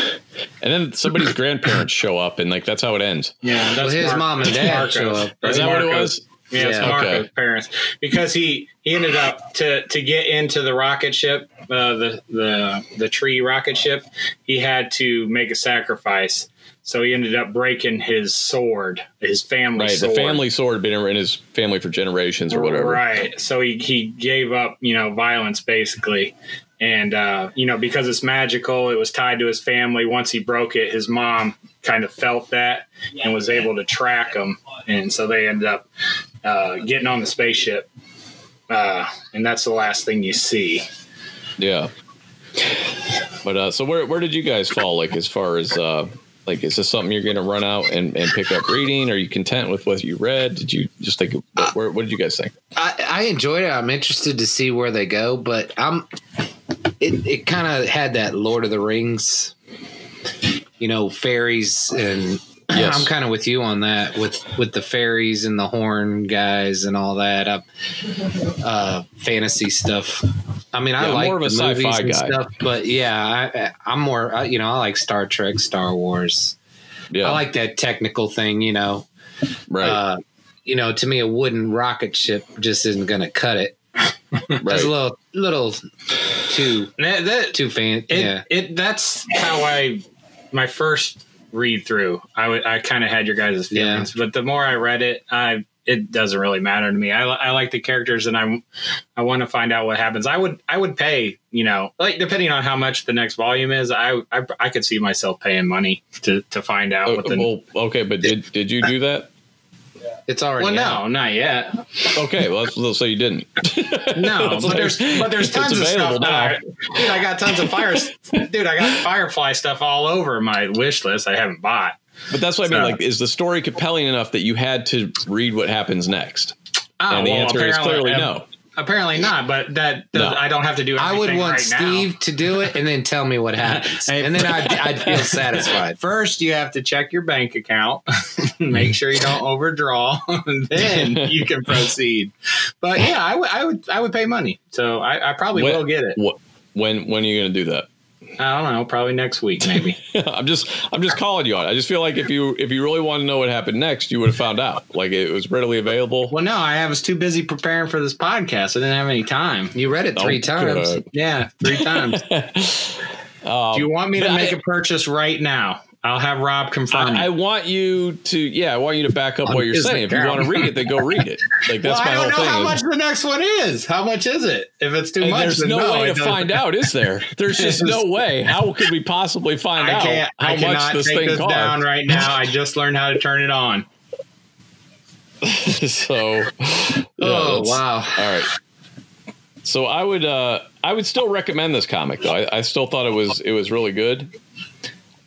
then somebody's grandparents show up, and like that's how it ends. Yeah, that's well, his Mar- mom and dad show up. Is that Marcos. what it was? Yeah, yeah. it's Marco's okay. parents because he he ended up to to get into the rocket ship, uh, the the the tree rocket ship. He had to make a sacrifice so he ended up breaking his sword, his family right, sword. The family sword been in his family for generations or whatever. Right. So he, he gave up, you know, violence basically. And, uh, you know, because it's magical, it was tied to his family. Once he broke it, his mom kind of felt that and was able to track him. And so they ended up uh, getting on the spaceship. Uh, and that's the last thing you see. Yeah. But uh, so where, where did you guys fall, like, as far as uh, like, is this something you're going to run out and, and pick up reading? Are you content with what you read? Did you just think, what, where, what did you guys think? I, I enjoyed it. I'm interested to see where they go, but I'm, it, it kind of had that Lord of the Rings, you know, fairies and Yes. I'm kind of with you on that with with the fairies and the horn guys and all that uh, uh fantasy stuff. I mean, I like more of a sci-fi guy. stuff, but yeah, I, am more. I, you know, I like Star Trek, Star Wars. Yeah, I like that technical thing. You know, right. Uh, you know, to me, a wooden rocket ship just isn't going to cut it. right. That's a little, little too that, that too fan. It, yeah, it that's how I my first read through. I, w- I kind of had your guys' feelings, yeah. but the more I read it, I it doesn't really matter to me. I, I like the characters, and I'm I want to find out what happens. I would I would pay, you know, like depending on how much the next volume is. I I, I could see myself paying money to to find out. Oh, what the, well, okay, but did did you do that? It's already Well, out. no, not yet. Okay, well, let's, so you didn't. No, but like- there's but there's tons of stuff. now. now. Dude, I got tons of fires. Dude, I got Firefly stuff all over my wish list. I haven't bought. But that's what I mean. Like, is the story compelling enough that you had to read what happens next? Oh, and the well, answer is clearly no. Apparently not. But that No. I don't have to do. I would want right Steve Now. to do it and then tell me what happens, and then I'd, I'd feel satisfied. First, you have to check your bank account, make sure you don't overdraw, and then you can proceed. But yeah, I would, I would, I would pay money, so I, I probably When- will get it. What? When? When are you going to do that? I don't know, probably next week, maybe. I'm just I'm just calling you on. it. I just feel like if you if you really want to know what happened next, you would have found out. Like it was readily available. well, no, I was too busy preparing for this podcast. I didn't have any time. You read it three Oh, times. good. Yeah, three times. Um, Do you want me to make I- a purchase right now? I'll have Rob confirm. I, I want you to yeah, I want you to back up On what you're saying. If you want to read it, then go read it. Like that's well, my whole thing. I don't know how much the next one is. How much is it? If it's too And much, there's then no, way to find out, is there? There's just no way. How could we possibly find I out can't. how I much cannot this take thing this costs? down right now. I just learned how to turn it on. so, yeah, Oh that's- wow! All right. So I would uh I would still recommend this comic though. I, I still thought it was it was really good.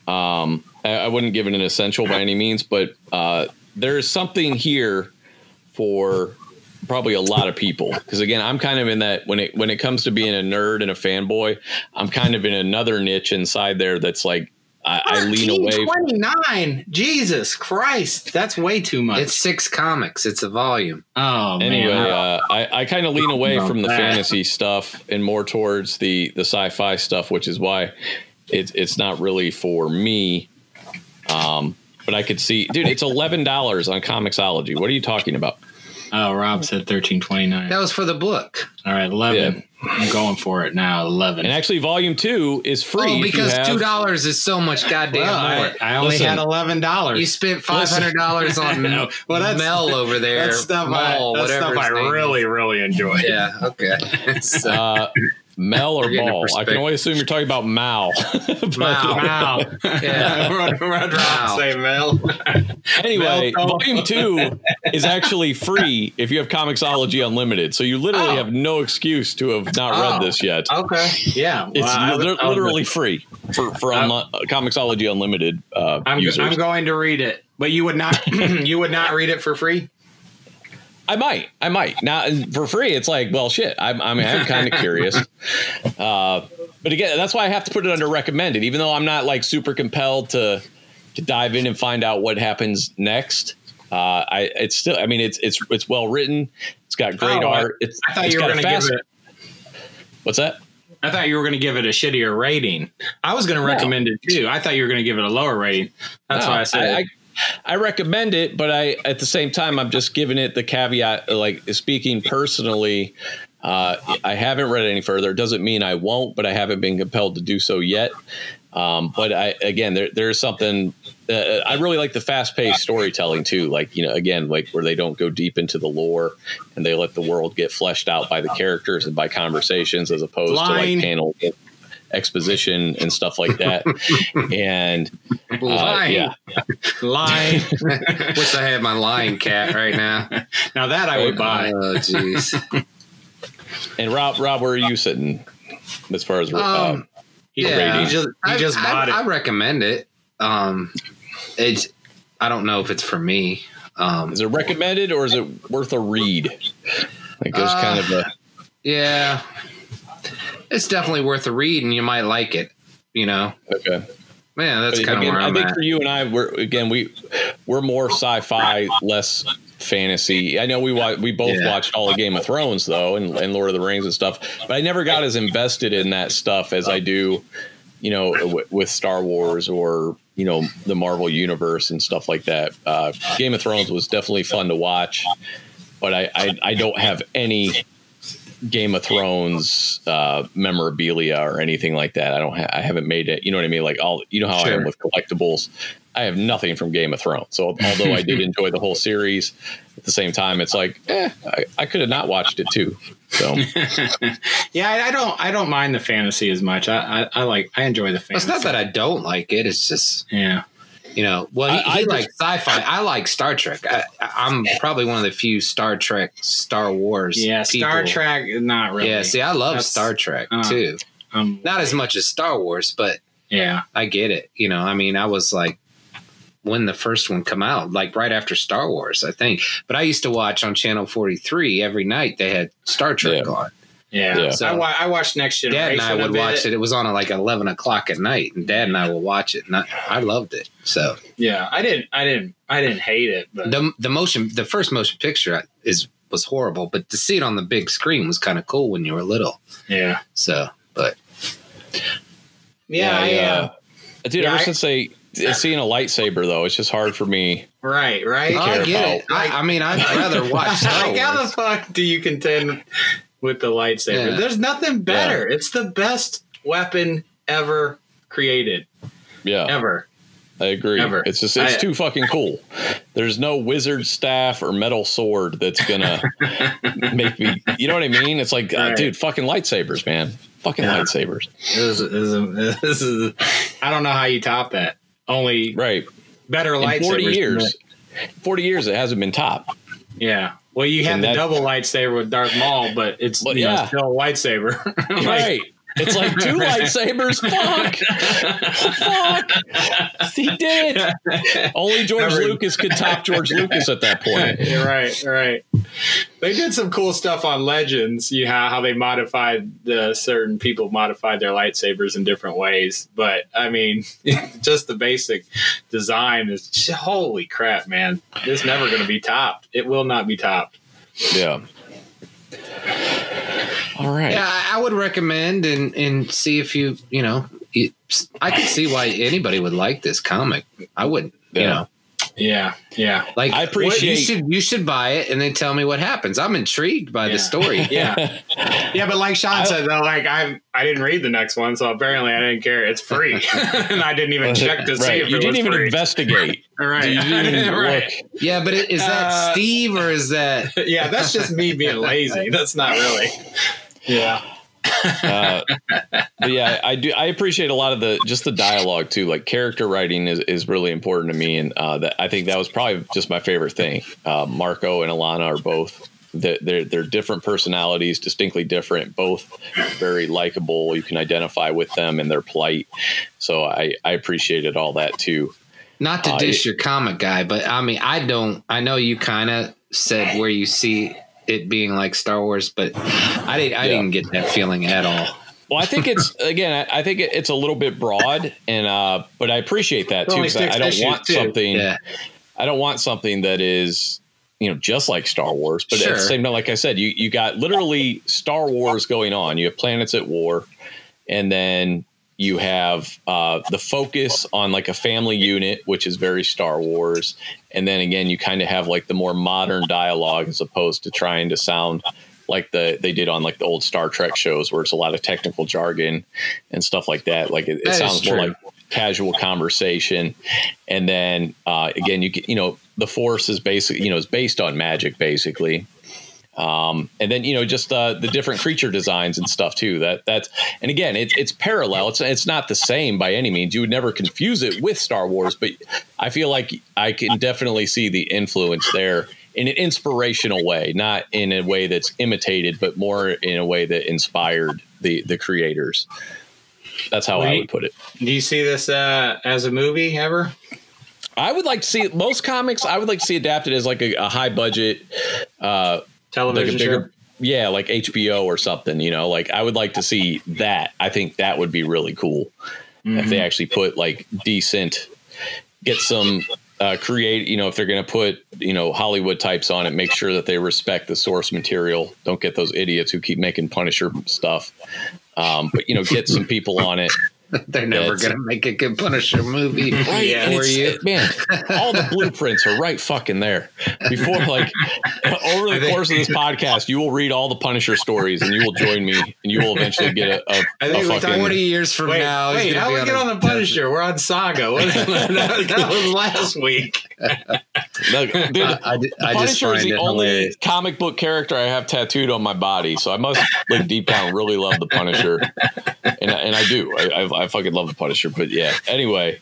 Um I, I wouldn't give it an essential by any means, but uh there is something here for probably a lot of people because again i'm kind of in that when it when it comes to being a nerd and a fanboy i'm kind of in another niche inside there that's like i, I lean away Twenty nine. Jesus Christ, that's way too much. It's six comics. It's a volume. oh anyway, man. uh, I, I kind of lean away About from the that. fantasy stuff and more towards the the sci-fi stuff, which is why it's it's not really for me. Um, but I could see, dude, it's eleven dollars on Comixology. What are you talking about? oh, Rob said thirteen twenty nine. That was for the book. All right, eleven. I'm going for it now. Eleven. And actually, Volume Two is free. Oh, because have- two dollars is so much goddamn well, I, more. I only Listen. had eleven dollars. You spent five hundred dollars on No, well, that's- Mel over there. That's stuff Mall, I, that's stuff I his is. really, really enjoy. Yeah. Okay. so, uh, Mel or We're getting a Ball. I can only assume you're talking about Mal. But, Mal. Wow. Yeah. Rod, Rod Wow. say Mel. Anyway, Mel, Volume Two is actually free if you have Comixology Unlimited. So you literally Oh. have no excuse to have not read Oh. this yet. Okay. Yeah. It's well, I- li- I'll- literally free for for I'm- Comixology Unlimited uh, I'm, users. I'm going to read it, but you would not. you would not read it for free. I might, I might not for free. It's like, well, shit. I'm, I mean, I'm kind of curious. Uh, but again, that's why I have to put it under recommended, even though I'm not like super compelled to to dive in and find out what happens next. Uh, I it's still, I mean, it's it's it's well written. It's got great Oh, art. It's, I thought you were going to give it. What's that? I thought you were going to give it a shittier rating. I was going to No. recommend it too. I thought you were going to give it a lower rating. That's No, why I said. I, I recommend it, but I at the same time I'm just giving it the caveat. Like speaking personally, uh, I haven't read any further. It doesn't mean I won't, but I haven't been compelled to do so yet. Um, but I again, there there's something. Uh, I really like the fast paced storytelling too. Like you know, again, like where they don't go deep into the lore and they let the world get fleshed out by the characters and by conversations as opposed to like panel exposition and stuff like that. and uh, Lying. yeah. Line. Wish I had my lying cat right now. now that I would buy. Oh, jeez. And Rob, Rob, where are you sitting as far as uh, Um, He, Yeah. he just he I, just I- bought I it. recommend it. Um, it's. I don't know if it's for me. Um, is it recommended or is it worth a read? Like there's Uh, kind of a yeah, it's definitely worth a read, and you might like it. You know, okay. man, that's kind of where I I'm think at. for you and I, we're again we we're more sci-fi, less fantasy. I know we watch, we both Yeah. watched all of Game of Thrones though, and, and Lord of the Rings and stuff, but I never got as invested in that stuff as I do, you know, w- with Star Wars or you know the Marvel universe and stuff like that. Uh, Game of Thrones was definitely fun to watch, but I I, I don't have any. Game of Thrones uh, memorabilia or anything like that. I don't. Ha- I haven't made it. You know what I mean? Like all. You know how I am with collectibles. I have nothing from Game of Thrones. So although I did enjoy the whole series, at the same time, it's like, eh, I, I could have not watched it too. So yeah, I, I don't I don't mind the fantasy as much. I I, I like I enjoy the fantasy. It's not that I don't like it. It's just yeah. You know, well, he, I- I he just- likes sci-fi. I like Star Trek. I, I'm probably one of the few Star Trek, Star Wars. Yeah, Star. Trek, not really. Yeah, see, I love That's- Star Trek uh, too. um, Not as much as Star Wars, but yeah, I get it. You know, I mean, I was like when the first one come out, like right after Star Wars, I think. But I used to watch on Channel 43 every night. They had Star Trek Yeah. on. Yeah. Yeah. So I, wa- I watched Next Generation. Dad Generation. and I a would watch it. It was on at like 11 o'clock at night, and Dad and I would watch it. And I, I loved it. So Yeah, I didn't, I didn't, I didn't hate it, but the the motion, the first motion picture is was horrible, but to see it on the big screen was kind of cool when you were little. yeah, So, but yeah, I, uh, dude. Yeah, ever I- since they seeing a lightsaber though, it's just hard for me. right, right. I care get it. I, I mean, I'd rather watch Star like, how the fuck do you contend with the lightsaber? Yeah. There's nothing better. It's the best weapon ever created, Yeah, ever. I agree. Ever. It's just it's I- too fucking cool. There's no wizard staff or metal sword that's gonna make me. You know what I mean? It's like, uh, Right. dude, fucking lightsabers, man. Fucking Yeah. lightsabers. This is, this is, this is, I don't know how you top that. Only Right. better In lightsabers. 40 years. 40 years it hasn't been topped. Yeah. Well, you had And the that- double lightsaber with Darth Maul, but it's But you know, still a lightsaber. Like- right. It's like two lightsabers. Fuck. Fuck. He did. Only George Remember- Lucas could top George Lucas at that point. You're right, right. They did some cool stuff on Legends. You know how they modified the certain people modified their lightsabers in different ways. But I mean, just the basic design is holy crap, man! It's never going to be topped. It will not be topped. Yeah. All right. Yeah, I I would recommend and and see if you you know. You, I could see why anybody would like this comic. I wouldn't. You know, Yeah, yeah, like I appreciate- what- you should you should buy it and then tell me what happens. I'm intrigued by Yeah. the story. yeah, yeah. But like Sean said, though, like I I didn't read the next one, so apparently I didn't care. It's free, and I didn't even check to see if You it didn't was even free. investigate. right, You didn't even right. look. Yeah, but it- is that Uh, Steve or is that? yeah, that's just me being lazy. That's not really. Yeah. Uh, but yeah, I do. I appreciate a lot of the just the dialogue too. Like character writing is, is really important to me, and uh, that I think that was probably just my favorite thing. Uh, Marco and Alana are both. They're, they're they're different personalities, distinctly different. Both very likable. You can identify with them, and their plight. So I I appreciated all that too. Not to Uh, dish your comic guy, but I mean, I don't. I know you kind of said where you see it being like Star Wars, but I didn't. I Yeah. didn't get that feeling at all. Well, I think it's again. I I think it- it's a little bit broad, and uh, but I appreciate that too. only 'cause I, I don't want too. something. Yeah, I don't want something that is, you know, just like Star Wars. But at the same time, like I said, you you got literally Star Wars going on. You have planets at war, and then you have uh, the focus on like a family unit, which is very Star Wars. And then again, you kind of have like the more modern dialogue as opposed to trying to sound like the they did on like the old Star Trek shows, where it's a lot of technical jargon and stuff like that. Like it, it sounds more like casual conversation. And then uh, again, you get you know the Force is basically you know is based on magic basically. Um, and then you know just uh, the different creature designs and stuff too. That that's and again it's it's parallel. It's it's not the same by any means. You would never confuse it with Star Wars, but I feel like I can definitely see the influence there in an inspirational way, not in a way that's imitated, but more in a way that inspired the the creators. That's how I would put it. Do you see this uh, as a movie ever? I would like to see most comics. I would like to see adapted as like a, a high budget, uh, like a Television bigger, yeah, like HBO or something. You know, like I would like to see that. I think that would be really cool show? if they actually put like decent, get some uh, create. You know, if they're going to put you know Hollywood types on it, make sure that they respect the source material. Don't get those idiots who keep making Punisher stuff. Um, but you know, get some people on it. they're never That's- going to make a good Punisher movie. Right. Yeah, and for it's- you. Man, all the blueprints are right fucking there. Before, like, over the think- course of this podcast, you will read all the Punisher stories and you will join me and you will eventually get a, a, I a think we fucking. talked- Forty years from Wait, now, wait, how we get on the Punisher? We're on Saga. That, that was last week. Look, dude, I, I, the I just Punisher is the only hilarious. comic book character I have tattooed on my body, so I must, like, deep down, really love the Punisher, and I- and I do. I, I, I fucking love the Punisher. But yeah, anyway,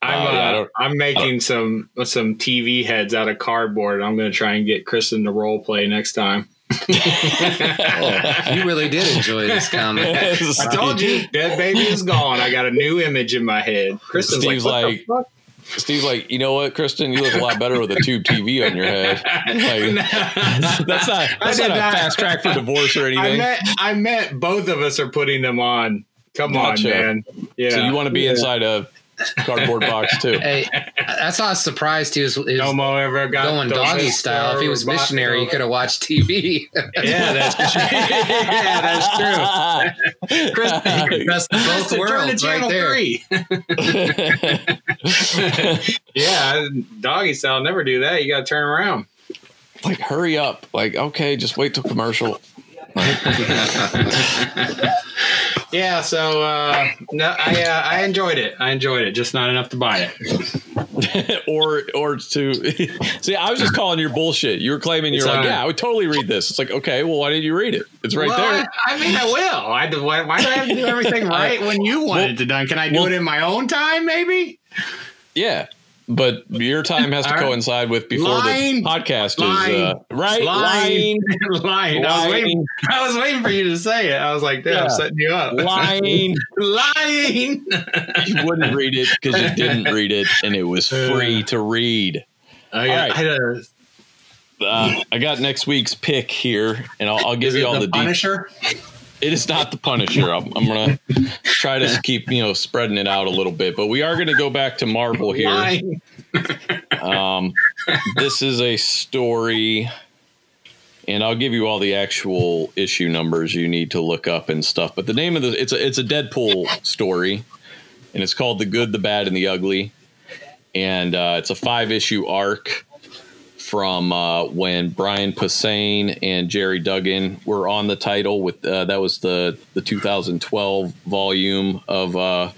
I'm, Uh, uh, don't- I'm making some some TV heads out of cardboard. I'm going to try and get Kristen to role play next time. You really did enjoy this comic. I told you, dead baby is gone. I got a new image in my head. Kristen's Steve's like, what like- the fuck? Steve's like, you know what, Kristen, you look a lot better with a tube TV on your head. Like, that's not that's not a not. fast track for divorce or I anything. meant I meant both of us are putting them on. Come Gotcha. on, man. Yeah. So you want to be Yeah. inside a cardboard box too? Hey, that's not a surprise surprised he was, he was No mo ever got going the doggy style. If he was missionary, he could have watched TV. Yeah, that's true. yeah, that's true. Kristen, That's both Kristen, turn to worlds right channel there. three. yeah, doggy style. Never do that. You got to turn around. like, hurry up! Like, okay, just wait till commercial. Yeah. So uh, no, I uh, I enjoyed it. I enjoyed it. Just not enough to buy it. or or to see, I was just calling your bullshit. You were claiming you're like, yeah, I would totally read this. It's like, okay, well, why didn't you read it? It's right well, there. I, I mean, I will. I do, why, why do I have to do everything right when you want well- it to done? Can I do well- it in my own time? Maybe. Yeah, but your time has to coincide with before Lying. the podcast Lying. is uh, right. Lying. Lying, lying. I was waiting. I was waiting for you to say it. I was like, "Damn, I'm setting you up." lying. lying. You wouldn't read it because you didn't read it, and it was free to read. I, All right. I, I, Uh, I got next week's pick here, and I'll, I'll give you all the the details. It is not the Punisher. I'm, I'm gonna try to keep you know spreading it out a little bit, but we are gonna go back to Marvel here. Um, this is a story, and I'll give you all the actual issue numbers you need to look up and stuff. But the name of the it's a it's a Deadpool story, and it's called "The Good, the Bad, and the Ugly," and uh, it's a five issue arc from uh, when Brian Posehn and Gerry Duggan were on the title. With uh, that was the the 2012 volume of. Uh,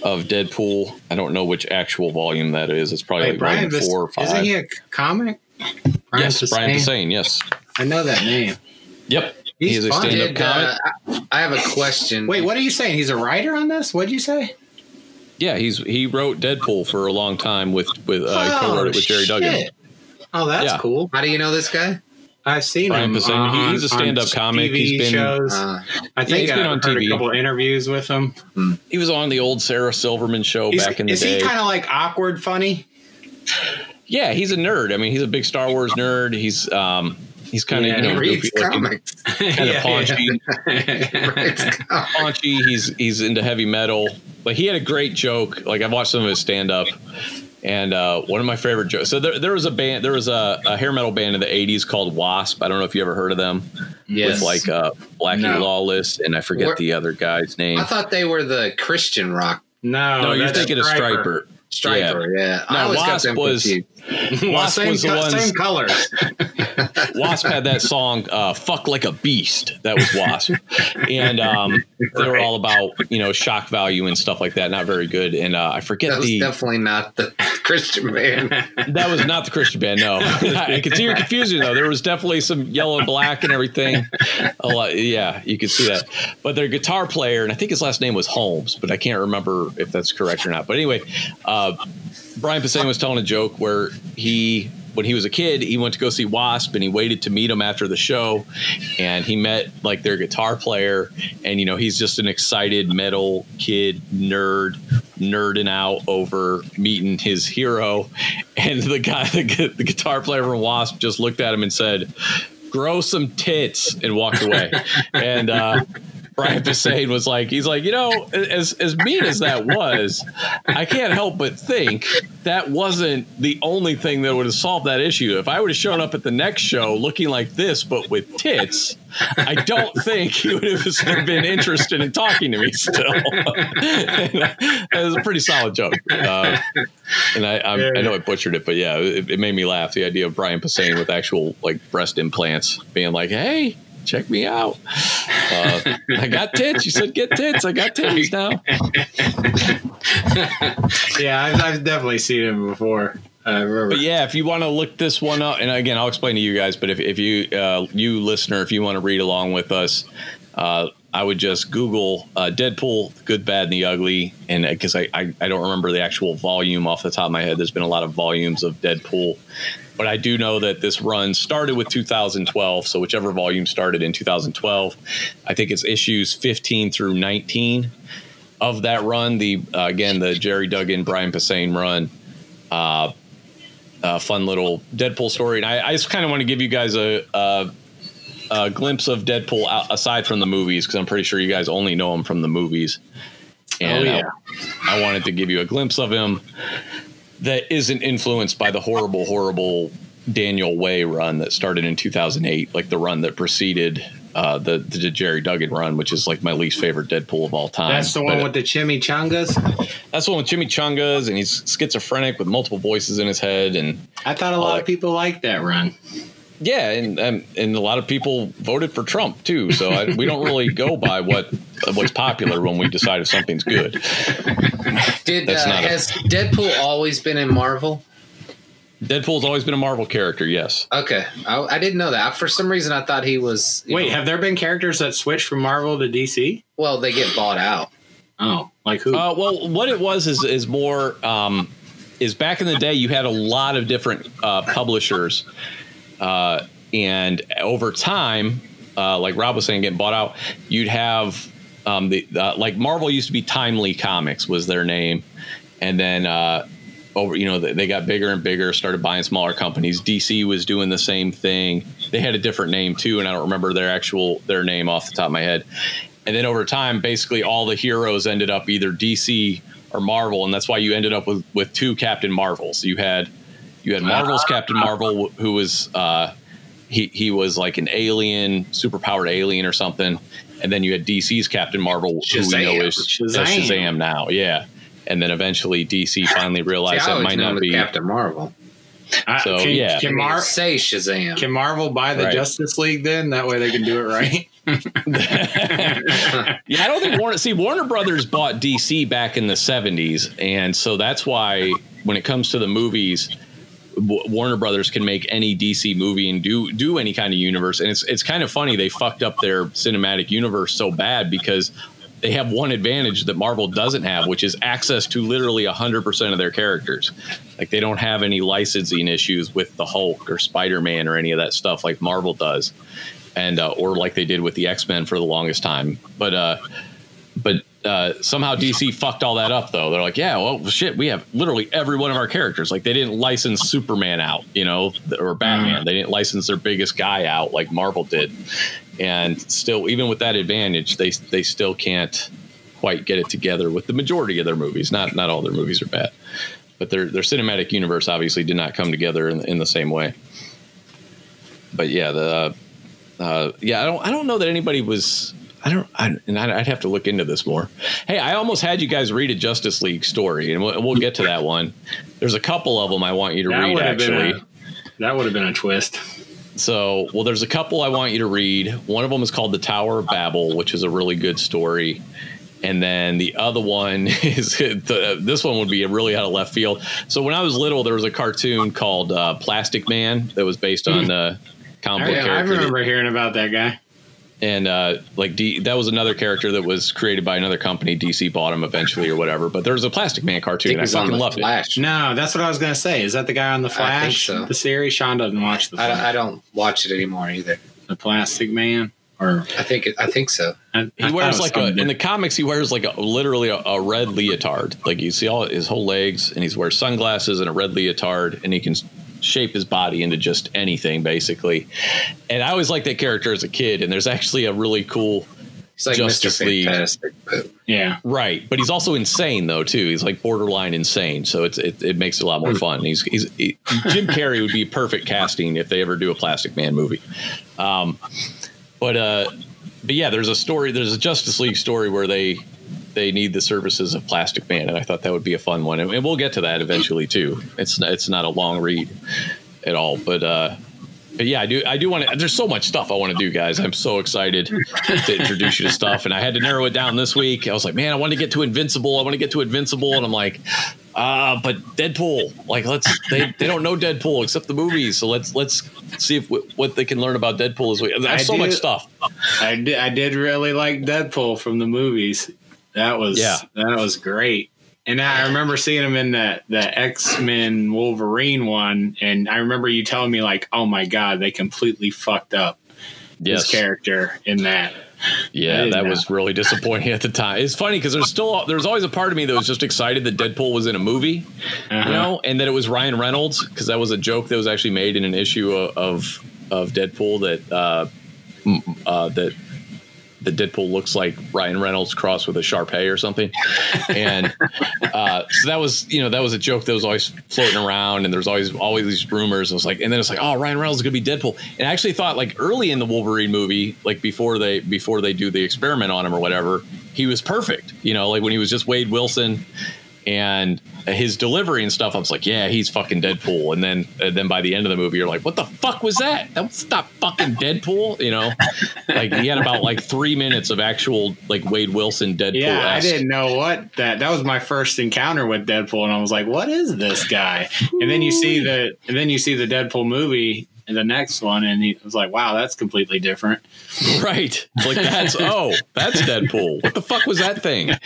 of Deadpool. I don't know which actual volume that is. It's probably Wait, like Brian, Vis- four or five. isn't he a comic? yes, Brian Posehn? Posehn. Yes. I know that name. Yep. He's He's a fun. stand-up comic. uh, I I have a question. Wait, what are you saying? He's a writer on this? What'd you say? Yeah, he's he wrote Deadpool for a long time with with uh, co-wrote it with Gerry Duggan. Shit. Oh, that's Yeah. cool. How do you know this guy? I've seen Brian him. Posehn, on- he's a stand-up comic. TV He's been- shows. Uh, I think he's been I've on heard TV. a couple of interviews with him. He was on the old Sarah Silverman show He's- back in the is day. he kind of like awkward funny? yeah, he's a nerd. I mean, he's a big Star Wars nerd. He's um he's kind of Yeah, you he know reads goofy looking, comics. kind of paunchy. Reads paunchy. He's he's into heavy metal. Like he had a great joke. Like I've watched some of his stand up, and uh, one of my favorite jokes. So there, there was a band. There was a, a hair metal band in the '80s called Wasp. I don't know if you ever heard of them. Yes. With like uh, Blackie No. Lawless, and I forget Where- the other guy's name. I thought they were the Christian rock No, no, you're thinking of Stryper. Stryper. Yeah, I No, Wasp was- confused. Wasp same, was the co- ones- same colors. Wasp had that song uh, "Fuck Like a Beast." That was Wasp, and um, they were all about you know shock value and stuff like that. Not very good. And uh, I forget That was the definitely not the Christian band. That was not the Christian band. No, I can see your confusion though. There was definitely some yellow and black and everything. A lot, yeah, you could see that. But their guitar player, and I think his last name was Holmes, but I can't remember if that's correct or not. But anyway, uh, Brian Posehn was telling a joke where he, when he was a kid, he went to go see Wasp, and he waited to meet him after the show, and he met like their guitar player, and you know he's just an excited metal kid nerd nerding out over meeting his hero. And the guy the, the guitar player from wasp just looked at him and said grow some tits and walked away. And uh Brian Posehn was like, he's like, you know, as as mean as that was, I can't help but think that wasn't the only thing that would have solved that issue. If I would have shown up at the next show looking like this but with tits, I don't think he would have been interested in talking to me still. it was a pretty solid joke. Uh, and I, I, I know I butchered it, but yeah, it, it made me laugh. The idea of Brian Posehn with actual like breast implants being like, hey, check me out. Uh, I got tits. You said get tits. I got titties now. yeah, I've, I've definitely seen him before. I remember. But yeah, if you want to look this one up, and again, I'll explain to you guys. But if, if you, uh, you listener, if you want to read along with us, uh, I would just Google uh, Deadpool, Good, Bad, and the Ugly, and because I, I, I don't remember the actual volume off the top of my head, there's been a lot of volumes of Deadpool, but I do know that this run started with 2012. So whichever volume started in 2012, I think it's issues 15 through 19 of that run. The uh, again the Gerry Duggan Brian Posehn run. Uh, fun little Deadpool story, and I, I just kind of want to give you guys a, a a glimpse of Deadpool aside from the movies because I'm pretty sure you guys only know him from the movies. And oh, yeah. I, I wanted to give you a glimpse of him that isn't influenced by the horrible, horrible Daniel Way run that started in 2008, like the run that preceded uh, the, the Gerry Duggan run, which is like my least favorite Deadpool of all time. That's the one but, with the chimichangas. That's the one with chimichangas, and he's schizophrenic with multiple voices in his head. And I thought a lot of people liked that run. Yeah, and, and and a lot of people voted for Trump too. So I, we don't really go by what what's popular when we decide if something's good. Did uh, has a, Deadpool always been in Marvel? Deadpool's always been a Marvel character. Yes. Okay, I, I didn't know that. For some reason, I thought he was. Wait, know, have there been characters that switch from Marvel to DC? Well, they get bought out. Oh, like who? Uh, well, what it was is is more um, is back in the day you had a lot of different uh, publishers uh, and over time, uh, like Rob was saying, getting bought out, you'd have um, the uh, like Marvel used to be Timely Comics was their name, and then uh, over you know they got bigger and bigger, started buying smaller companies. DC was doing the same thing. They had a different name too, and I don't remember their actual their name off the top of my head. And then over time, basically all the heroes ended up either DC or Marvel, and that's why you ended up with with two Captain Marvels. You had you had Marvel's Captain Marvel, who was uh, he he was like an alien, superpowered alien or something, and then you had DC's Captain Marvel, Shazam. who we know is Shazam. Shazam now. Yeah, and then eventually DC finally realized See, that might not be Captain Marvel. So can, yeah, can Mar- say Shazam? Can Marvel buy the right. Justice League then? That way they can do it right. yeah, I don't think Warner. See, Warner Brothers bought DC back in the '70s, and so that's why when it comes to the movies, Warner Brothers can make any DC movie and do do any kind of universe, and it's it's kind of funny they fucked up their cinematic universe so bad because they have one advantage that Marvel doesn't have, which is access to literally 100% of their characters. Like they don't have any licensing issues with the Hulk or Spider-Man or any of that stuff like Marvel does. And uh, or like they did with the X-Men for the longest time. But uh but uh, somehow DC fucked all that up though. They're like, yeah, well, shit, we have literally every one of our characters. Like they didn't license Superman out, you know, or Batman. Mm. They didn't license their biggest guy out like Marvel did, and still, even with that advantage, they they still can't quite get it together with the majority of their movies. Not not all their movies are bad, but their their cinematic universe obviously did not come together in, in the same way. But yeah, the uh, yeah, I don't I don't know that anybody was I don't, I, and I'd have to look into this more. Hey, I almost had you guys read a Justice League story, and we'll, we'll get to that one. There's a couple of them I want you to that read. Actually, a, that would have been a twist. So, well, there's a couple I want you to read. One of them is called The Tower of Babel, which is a really good story. And then the other one is the, this one would be really out of left field. So when I was little, there was a cartoon called uh, Plastic Man that was based on the comic book I, character. I remember hearing about that guy and uh, like D, that was another character that was created by another company. DC bought him eventually or whatever. But there was a Plastic Man cartoon. I, I fucking loved Flash. it. No, that's what I was gonna say. Is that the guy on the Flash? So. The series. Sean doesn't watch the. I, I, don't watch it anymore either. The Plastic Man. Or I think it, I think so. I, he wears like a in the comics. He wears like a literally a, a, red leotard. Like you see all his whole legs, and he wears sunglasses and a red leotard, and he can shape his body into just anything basically. And I always liked that character as a kid. And there's actually a really cool He's like Justice Mr. League. Fantastic, yeah, right. But he's also insane though too. He's like borderline insane, so it's it, it makes it a lot more fun. He's he's he, Jim Carrey would be perfect casting if they ever do a Plastic Man movie. Um, but uh, but yeah, there's a story. There's a Justice League story where they they need the services of Plastic Man, and I thought that would be a fun one, and, and we'll get to that eventually too. It's it's not a long read at all, but uh, but yeah, I do I do want to. There's so much stuff I want to do, guys. I'm so excited to introduce you to stuff, and I had to narrow it down this week. I was like, man, I want to get to Invincible. I want to get to Invincible, and I'm like, uh, but Deadpool, like let's they, they don't know Deadpool except the movies, so let's let's see if what they can learn about Deadpool is. There's I so did, much stuff. I did I did really like Deadpool from the movies. That was yeah. that was great. And I remember seeing him in the the X Men Wolverine one, and I remember you telling me like, "Oh my god, they completely fucked up yes. his character in that." Yeah, that know. was really disappointing at the time. It's funny because there's still there's always a part of me that was just excited that Deadpool was in a movie, uh-huh. you know, and that it was Ryan Reynolds because that was a joke that was actually made in an issue of of, of Deadpool that uh, uh, that the Deadpool looks like Ryan Reynolds crossed with a Shar-Pei or something. And uh, so that was, you know, that was a joke that was always floating around, and there's always always these rumors. It was like, and then it's like, oh, Ryan Reynolds is gonna be Deadpool. And I actually thought like early in the Wolverine movie, like before they before they do the experiment on him or whatever, he was perfect. You know, like when he was just Wade Wilson and his delivery and stuff, I was like, yeah, he's fucking Deadpool. And then, and then by the end of the movie, you're like, what the fuck was that? That was not fucking Deadpool. You know, like he had about like three minutes of actual like Wade Wilson Deadpool. Yeah, I didn't know what that. That was my first encounter with Deadpool, and I was like, what is this guy? And then you see the, and then you see the Deadpool movie, the next one, and he was like, "Wow, that's completely different." Right? Like that's oh, that's Deadpool. What the fuck was that thing? Uh,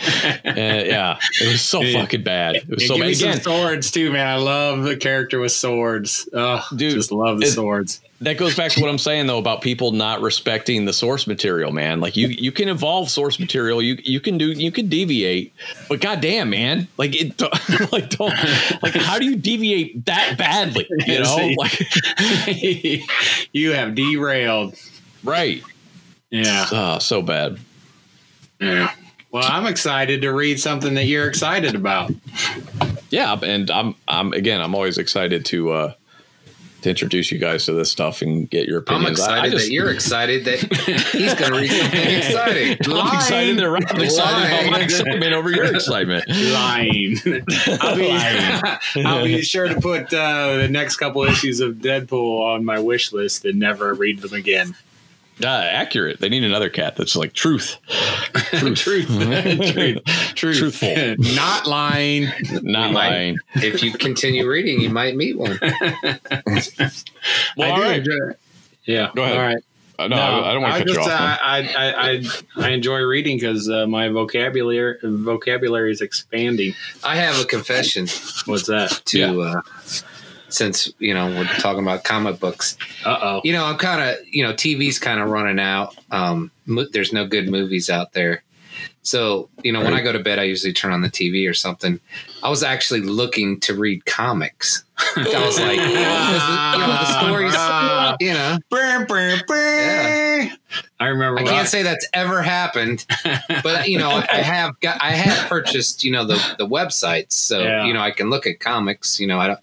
yeah, it was so fucking bad. It was so bad. Again, swords too, man. I love the character with swords. Oh, dude, just love the it, swords that goes back to what I'm saying though about people not respecting the source material, man. Like you you can evolve source material, you you can do you can deviate, but goddamn, man, like it like don't like how do you deviate that badly? You know, like you have derailed, right? Yeah, oh, so bad. Yeah. Well, I'm excited to read something that you're excited about. Yeah, and I'm I'm again I'm always excited to. uh to introduce you guys to this stuff and get your opinions. I'm excited just, that you're excited that he's going to read something exciting. I'm Lying. excited that Rob's excited about my excitement over your excitement. Lying. I'll be, I'll be sure to put uh, the next couple issues of Deadpool on my wish list and never read them again. Uh, accurate. They need another cat that's like truth. Truth. truth. truth. Truth. Truthful. Not lying. Not you lying. Might, if you continue reading, you might meet one. well, I all right. Yeah. Go ahead. All right. Uh, no, no, I, I don't want to cut just, you off. Uh, I, I, I, I enjoy reading because uh, my vocabulary vocabulary is expanding. I have a confession. What's that? To yeah. Since you know we're talking about comic books. Uh oh. You know, I'm kind of you know TV's kind of running out. Um, mo- there's no good movies out there. So, you know, right. when I go to bed, I usually turn on the TV or something. I was actually looking to read comics. I was like, you know, the stories, you know. Yeah. I remember. I can't say that's ever happened, but you know, I have got, I have purchased, you know, the the websites, so yeah. you know, I can look at comics. You know, I don't.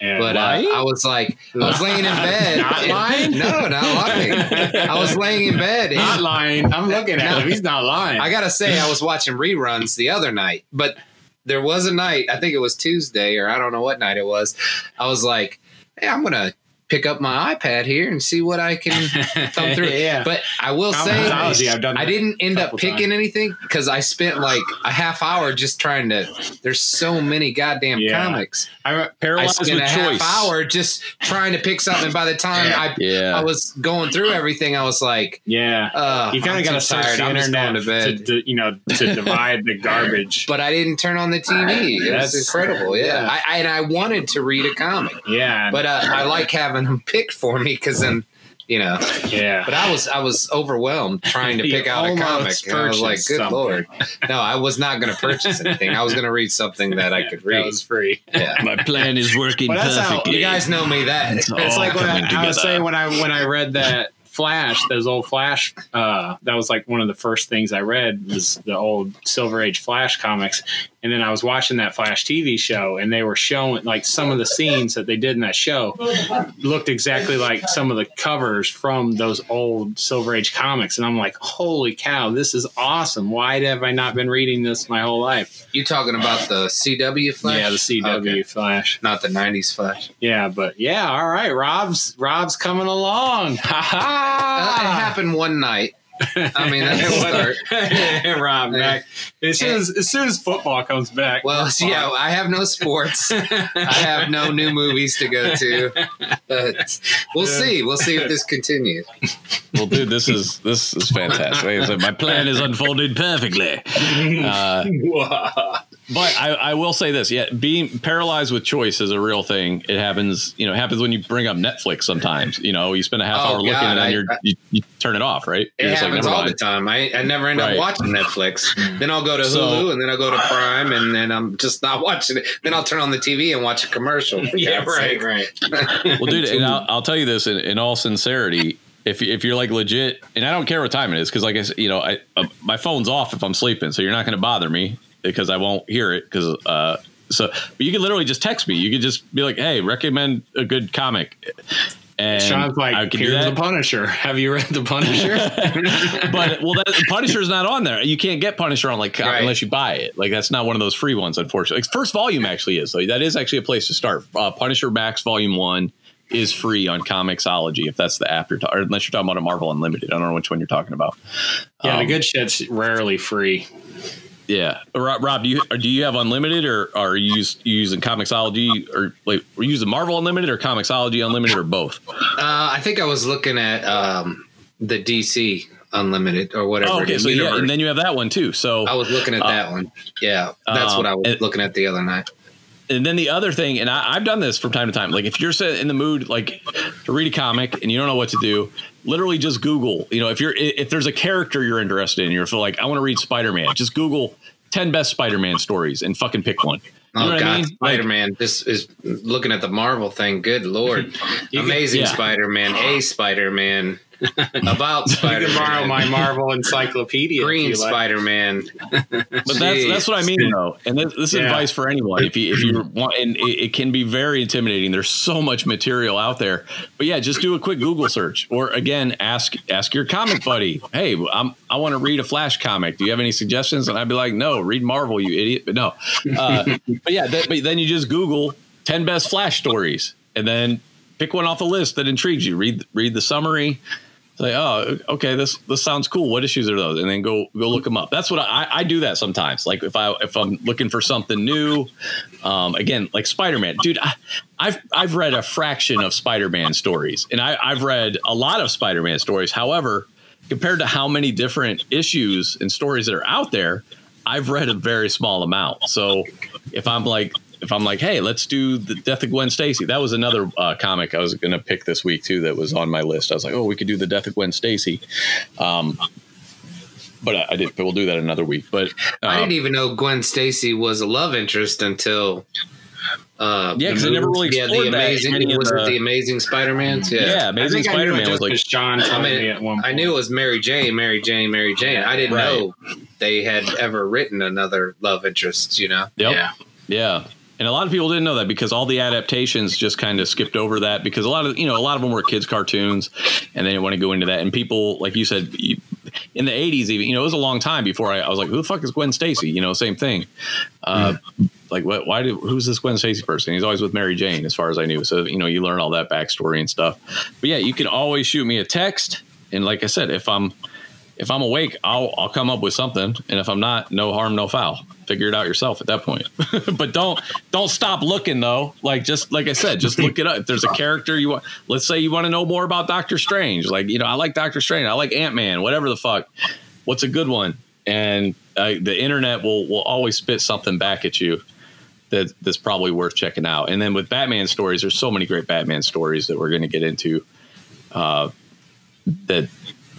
And but uh, I was like, I was laying in bed. not lying? No, not lying. I was laying in bed. Not lying. I'm looking at him. He's not lying. I gotta say, I was watching reruns the other night, but there was a night. I think it was Tuesday, or I don't know what night it was. I was like, hey, I'm gonna pick up my iPad here and see what I can thumb through. yeah. But I will say, I've done I didn't end up picking times. anything because I spent like a half hour just trying to. There's so many goddamn yeah. comics. I paralyzed I spent a choice. half hour just trying to pick something. By the time yeah. I yeah. I was going through everything, I was like, yeah, uh, you kind of got to search the internet to, bed. To, to, you know to divide the garbage. But I didn't turn on the TV. It That's was incredible. Yeah, yeah. I, I, and I wanted to read a comic. Yeah, but uh, I like having them picked for me because then you know. Yeah. But I was I was overwhelmed trying to pick out a comic. And I was like, good something. lord. No, I was not going to purchase anything. I was going to read something that I could read. That was free. Yeah. My plan is working perfectly. How, you guys know me that. It's, it's like when I, I was saying when I when I read that Flash, those old Flash, uh, that was like one of the first things I read was the old Silver Age Flash comics. And then I was watching that Flash TV show, and they were showing like some of the scenes that they did in that show looked exactly like some of the covers from those old Silver Age comics. And I'm like, holy cow, this is awesome. Why have I not been reading this my whole life? You talking about the CW Flash? Yeah, the CW okay. Flash, not the '90s Flash. Yeah, but yeah, all right, Rob's Rob's coming along. Ha ha! Uh, it happened one night I mean, that's a start. Rob, back as soon as as soon as football comes back. Well, so yeah, I have no sports. I have no new movies to go to. But we'll see. We'll see if this continues. Well, dude, this is this is fantastic. Like I said, my plan is unfolded perfectly. Uh, but I, I will say this: yeah, being paralyzed with choice is a real thing. It happens, you know, it happens when you bring up Netflix. Sometimes, you know, you spend a half Oh, hour looking, and then I- you're, you, you turn it off, right? It You're just like, happens never all the time. I, I never end Right. up watching Netflix. Then I'll go to Hulu and then I'll go to Prime and then I'm just not watching it. Then I'll turn on the TV and watch a commercial. Yeah, right, right. Well, dude, and I'll, I'll tell you this in, in all sincerity. If, you- if you're like legit, and I don't care what time it is, because like I said, you know, I, uh, my phone's off if I'm sleeping, so you're not going to bother me because I won't hear it. Because uh, so, but you can literally just text me. You could just be like, "Hey, recommend a good comic," and Sean's I like, can do here's the Punisher. Have you read the Punisher? but well, that, is not on there. You can't get Punisher on like Right. unless you buy it. Like that's not one of those free ones, unfortunately. Like, first volume actually is. So that is actually a place to start. Uh, Punisher Max Volume One is free on Comixology if that's the app you're talking, unless you're talking about a Marvel Unlimited. I don't know which one you're talking about. yeah, the Um, good shit's rarely free. Yeah, Rob, Rob, do you do you have Unlimited or, or are you, use, you using Comixology or like are you using Marvel Unlimited or Comixology Unlimited or both? Uh, I think I was looking at um, the DC Unlimited or whatever. Oh, okay, the so yeah, and then you have that one too. So I was looking at Uh, that one. Yeah, that's um, what I was and- looking at the other night. and then the other thing, and I, I've done this from time to time. Like if you're in the mood, like to read a comic and you don't know what to do, literally just Google. You know, if you're if there's a character you're interested in, you're like I want to read Spider Man, just Google ten best Spider Man stories and fucking pick one. You oh, know Oh God, I mean? Spider Man! This is looking at the Marvel thing. Good Lord, amazing yeah. Spider Man, a Spider Man, about You Spider can borrow Man, my Marvel encyclopedia. Green like. Spider Man. But that's that's what I mean though, and this, this is Yeah. advice for anyone. If you if you want, and it, it can be very intimidating. There's so much material out there, but yeah, just do a quick Google search, or again, ask ask your comic buddy. Hey, I'm I want to read a Flash comic. Do you have any suggestions? And I'd be like, no, read Marvel, you idiot. But no, uh, but yeah, that, but then you just Google ten best Flash stories, and then pick one off the list that intrigues you. Read read the summary. Say, oh, okay, this this sounds cool. What issues are those? And then go go look them up. That's what I, I do that sometimes. Like if I if I'm looking for something new, um, again, like Spider Man, dude. I, I've I've read a fraction of Spider Man stories, and I, I've read a lot of Spider Man stories. However, compared to how many different issues and stories that are out there, I've read a very small amount. So if I'm like if I'm like, hey, let's do the Death of Gwen Stacy. That was another uh, comic I was going to pick this week too. That was on my list. I was like, oh, we could do the Death of Gwen Stacy. Um, but I, I did. We'll do that another week. But I um, didn't even know Gwen Stacy was a love interest until. Uh, Yeah, the 'cause they never movies. really yeah, the explored that amazing was the- it the Amazing Spider-Mans? Yeah, yeah, I Amazing think I knew Spider it Man was like 'cause Sean I mean, at one point. I knew it was Mary Jane, Mary Jane, Mary Jane. I didn't Right. know they had ever written another love interest. You know, Yep. Yeah. Yeah. And a lot of people didn't know that because all the adaptations just kind of skipped over that because a lot of you know a lot of them were kids cartoons and they didn't want to go into that. And people like you said you, in the 80s even you know it was a long time before I, I was like who the fuck is Gwen Stacy? You know same thing. Uh, like what why do who's this Gwen Stacy person? He's always with Mary Jane as far as I knew. So you know you learn all that backstory and stuff. But yeah you can always shoot me a text. And like I said if I'm if I'm awake, I'll I'll come up with something, and if I'm not, no harm, no foul. Figure it out yourself at that point. but don't don't stop looking though. Like just like I said, just look it up. If there's a character you want, let's say you want to know more about Doctor Strange. Like you know, I like Doctor Strange. I like Ant Man. Whatever the fuck. What's a good one? And uh, the internet will will always spit something back at you. That, that's probably worth checking out. And then with Batman stories, there's so many great Batman stories that we're going to get into. Uh, that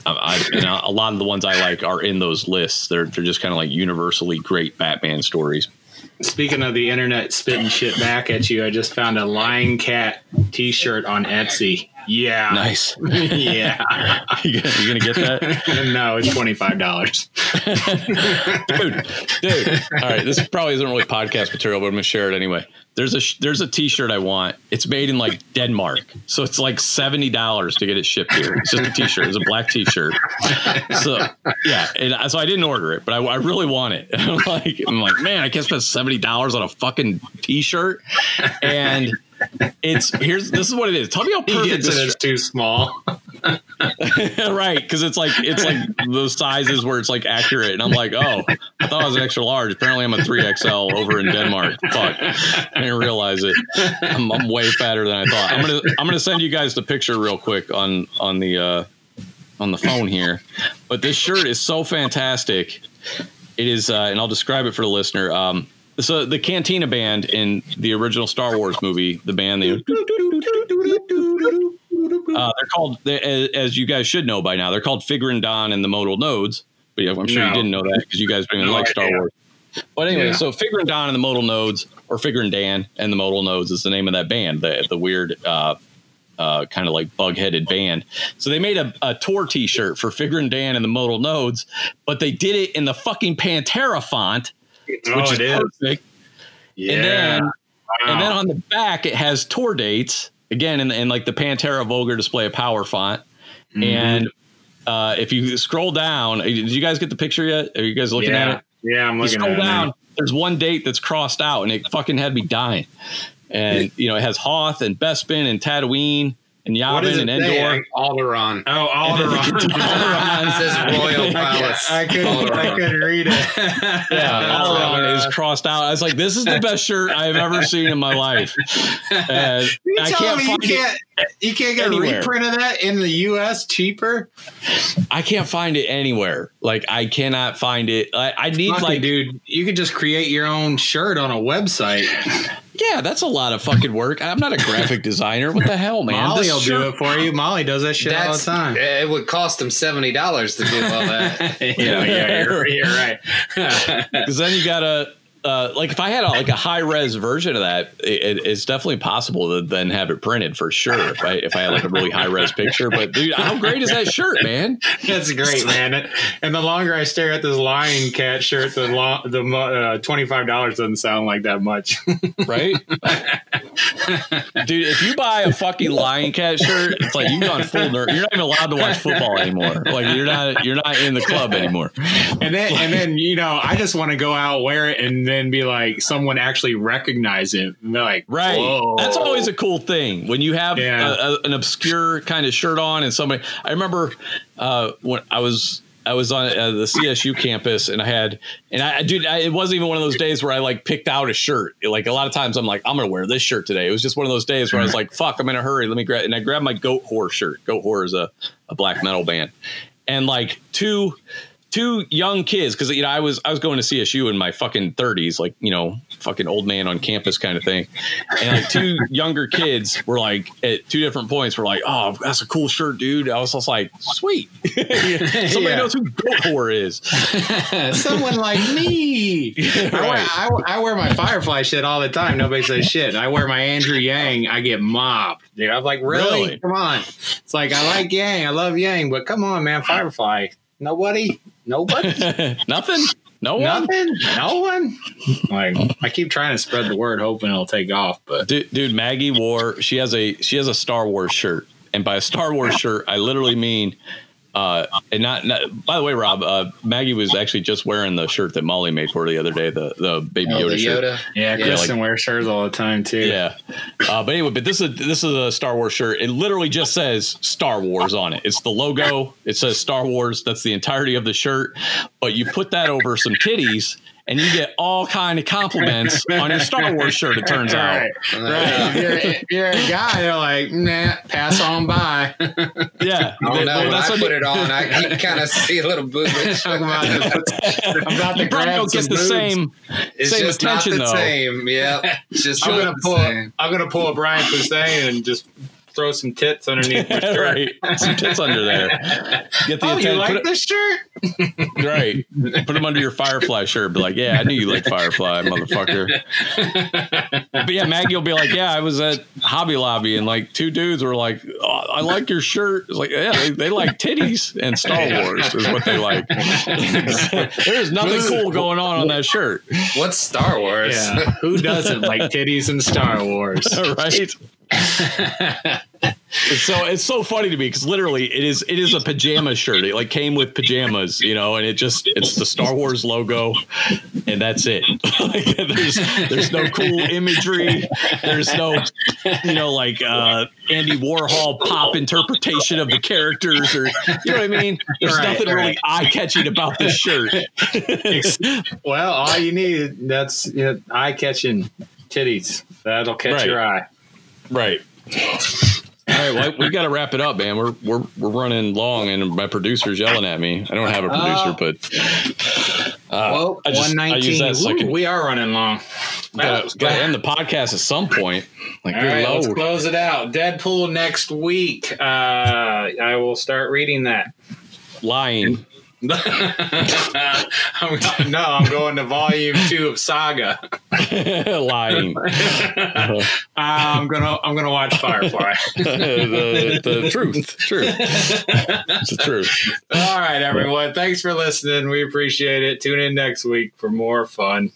I, I, and a lot of the ones I like are in those lists. They're they're just kind of like universally great Batman stories. Speaking of the internet spitting shit back at you, I just found a Lying Cat T-shirt on Etsy. Yeah, Nice. yeah. you gonna, you gonna get that, no, it's twenty five dollars. dude? Dude. All right, this probably isn't really podcast material, but I'm gonna share it anyway. There's a there's a T-shirt I want. It's made in like Denmark, so it's like seventy dollars to get it shipped here. It's just a T-shirt. It's a black T-shirt. So yeah, and so I didn't order it, but I, I really want it. I'm like, I'm like, man, I can't spend seventy dollars on a fucking T-shirt, and it's here's this is what it is. Tell me how perfect this as too small. right, because it's like it's like those sizes where it's like accurate, and I'm like, oh, I thought I was an extra large. Apparently, I'm a three XL over in Denmark. Fuck, I didn't realize it. I'm, I'm, way fatter than I thought. I'm gonna I'm gonna send you guys the picture real quick on on the uh, on the phone here. But this shirt is so fantastic. It is, uh, and I'll describe it for the listener. Um, so the Cantina band in the original Star Wars movie, the band they uh, they're called, as you guys should know by now, they're called Figrin D'an and the Modal Nodes. But yeah, I'm sure no. you didn't know that because you guys don't even no like Star Wars. But anyway, yeah. so Figrin D'an and the Modal Nodes, or Figrin Dan and the Modal Nodes is the name of that band, the, the weird uh, uh, kind of like bug headed band. So they made a, a tour t shirt for Figrin Dan and the Modal Nodes, but they did it in the fucking Pantera font, oh, which is, is perfect. Yeah. And then, wow. and then on the back, it has tour dates again in, in like the Pantera Vulgar Display of Power font. Mm-hmm. And uh, if you scroll down, did you guys get the picture yet? Are you guys looking yeah. at it? Yeah, I'm looking you scroll down. There's one date that's crossed out, and it fucking had me dying. And you know, it has Hoth and Bespin and Tatooine and Yavin and Endor. Alderaan. Oh, Alderaan. Alderaan says Royal Palace. I, couldn't, I couldn't read it. yeah, Alderaan is crossed out. I was like, this is the best shirt I've ever seen in my life. And uh, you I can't me you can't, you can't get anywhere. a reprint of that in the U.S. cheaper? I can't find it anywhere. Like, I cannot find it. I, I need, Lucky, like, dude, you could just create your own shirt on a website. Yeah, that's a lot of fucking work. I'm not a graphic designer. What the hell, man? Molly this will shirt- do it for you. Molly does that shit all the time. It would cost him seventy dollars to do all that. yeah, yeah, you're, you're right. Because then you gotta uh, like if I had a, like a high res version of that, it, it's definitely possible to then have it printed for sure. If I if I had like a really high res picture, but dude, how great is that shirt, man? That's great, man. And the longer I stare at this Lying Cat shirt, the lo- the uh, twenty five dollars doesn't sound like that much, right? dude, if you buy a fucking Lying Cat shirt, it's like you've gone full nerd. You're not even allowed to watch football anymore. Like you're not you're not in the club anymore. And then and then you know I just want to go out wear it and then then be like someone actually recognize it. like, right. Whoa. That's always a cool thing when you have yeah. a, a, an obscure kind of shirt on and somebody. I remember uh, when I was I was on uh, the CSU campus and I had, and I, dude, I, it wasn't even one of those days where I like picked out a shirt. Like a lot of times I'm like, I'm going to wear this shirt today. It was just one of those days where I was like, fuck, I'm in a hurry. Let me grab, and I grabbed my Goatwhore shirt. Goatwhore is a, a black metal band. And like two, two young kids because you know I was I was going to CSU in my fucking thirties, like you know, fucking old man on campus kind of thing, and like two younger kids were like at two different points were like, oh, that's a cool shirt, dude. I was just like, sweet, somebody yeah. knows who Goatwhore is, someone like me. right. I, wear, I, I, wear my Firefly shit all the time. Nobody says shit. I wear my Andrew Yang. I get mobbed. Dude, I'm like, really? really? Come on. It's like I like Yang. I love Yang, but come on, man, Firefly. Nobody. Nobody? Nothing? No one? Nothing? No one? Like I keep trying to spread the word, hoping it'll take off. But dude, dude, Maggie wore she has a she has a Star Wars shirt, and by a Star Wars shirt, I literally mean uh, and not, not, by the way, Rob, uh, Maggie was actually just wearing the shirt that Molly made for her the other day, the the baby oh, Yoda, the Yoda, shirt. Yeah, Kristen like, wears shirts all the time too. Yeah, uh, but anyway, but this is this is a Star Wars shirt. It literally just says Star Wars on it. It's the logo. It says Star Wars. That's the entirety of the shirt. But you put that over some titties and you get all kind of compliments on your Star Wars shirt. It turns out, right? right. If, you're, if, you're, a guy, they're like, nah, pass on by. yeah, oh they, no, that's I put it on. I kind of see a little boobage. I'm about to, I'm about to you grab don't get the same it's same just attention not the though. Same, yeah. Just I'm gonna pull. Same. I'm gonna pull a Brian Posehn and just throw some tits underneath my shirt. right. Some tits under there. Get the oh, you like this shirt? right. Put them under your Firefly shirt. Be like, yeah, I knew you like Firefly, motherfucker. but yeah, Maggie will be like, yeah, I was at Hobby Lobby and like two dudes were like, oh, I like your shirt. It's like, yeah, they, they like titties and Star Wars is what they like. There's nothing cool going on on that shirt. What's Star Wars? Yeah. Who doesn't like titties and Star Wars? right. so it's so funny to me because literally it is it is a pajama shirt. It like came with pajamas, you know, and it just it's the Star Wars logo, and that's it. like, there's there's no cool imagery. There's no you know like uh, Andy Warhol pop interpretation of the characters, or you know what I mean. There's right, nothing right. really eye catching about this shirt. well, all you need that's you know, eye catching titties. That'll catch right. your eye. Right. All right, well, we got to wrap it up, man. We're we're we're running long, and my producer's yelling at me. I don't have a producer, uh, but uh, well, I just, 119. I so can, we are running long. Got to end the podcast at some point. Like, All right, let's close it out. Deadpool next week. Uh, I will start reading that. Lying. I'm, no, I'm going to volume two of Saga. Lying. I'm gonna I'm gonna watch Firefly. the, the truth, truth. It's the truth. All right, everyone. Thanks for listening. We appreciate it. Tune in next week for more fun.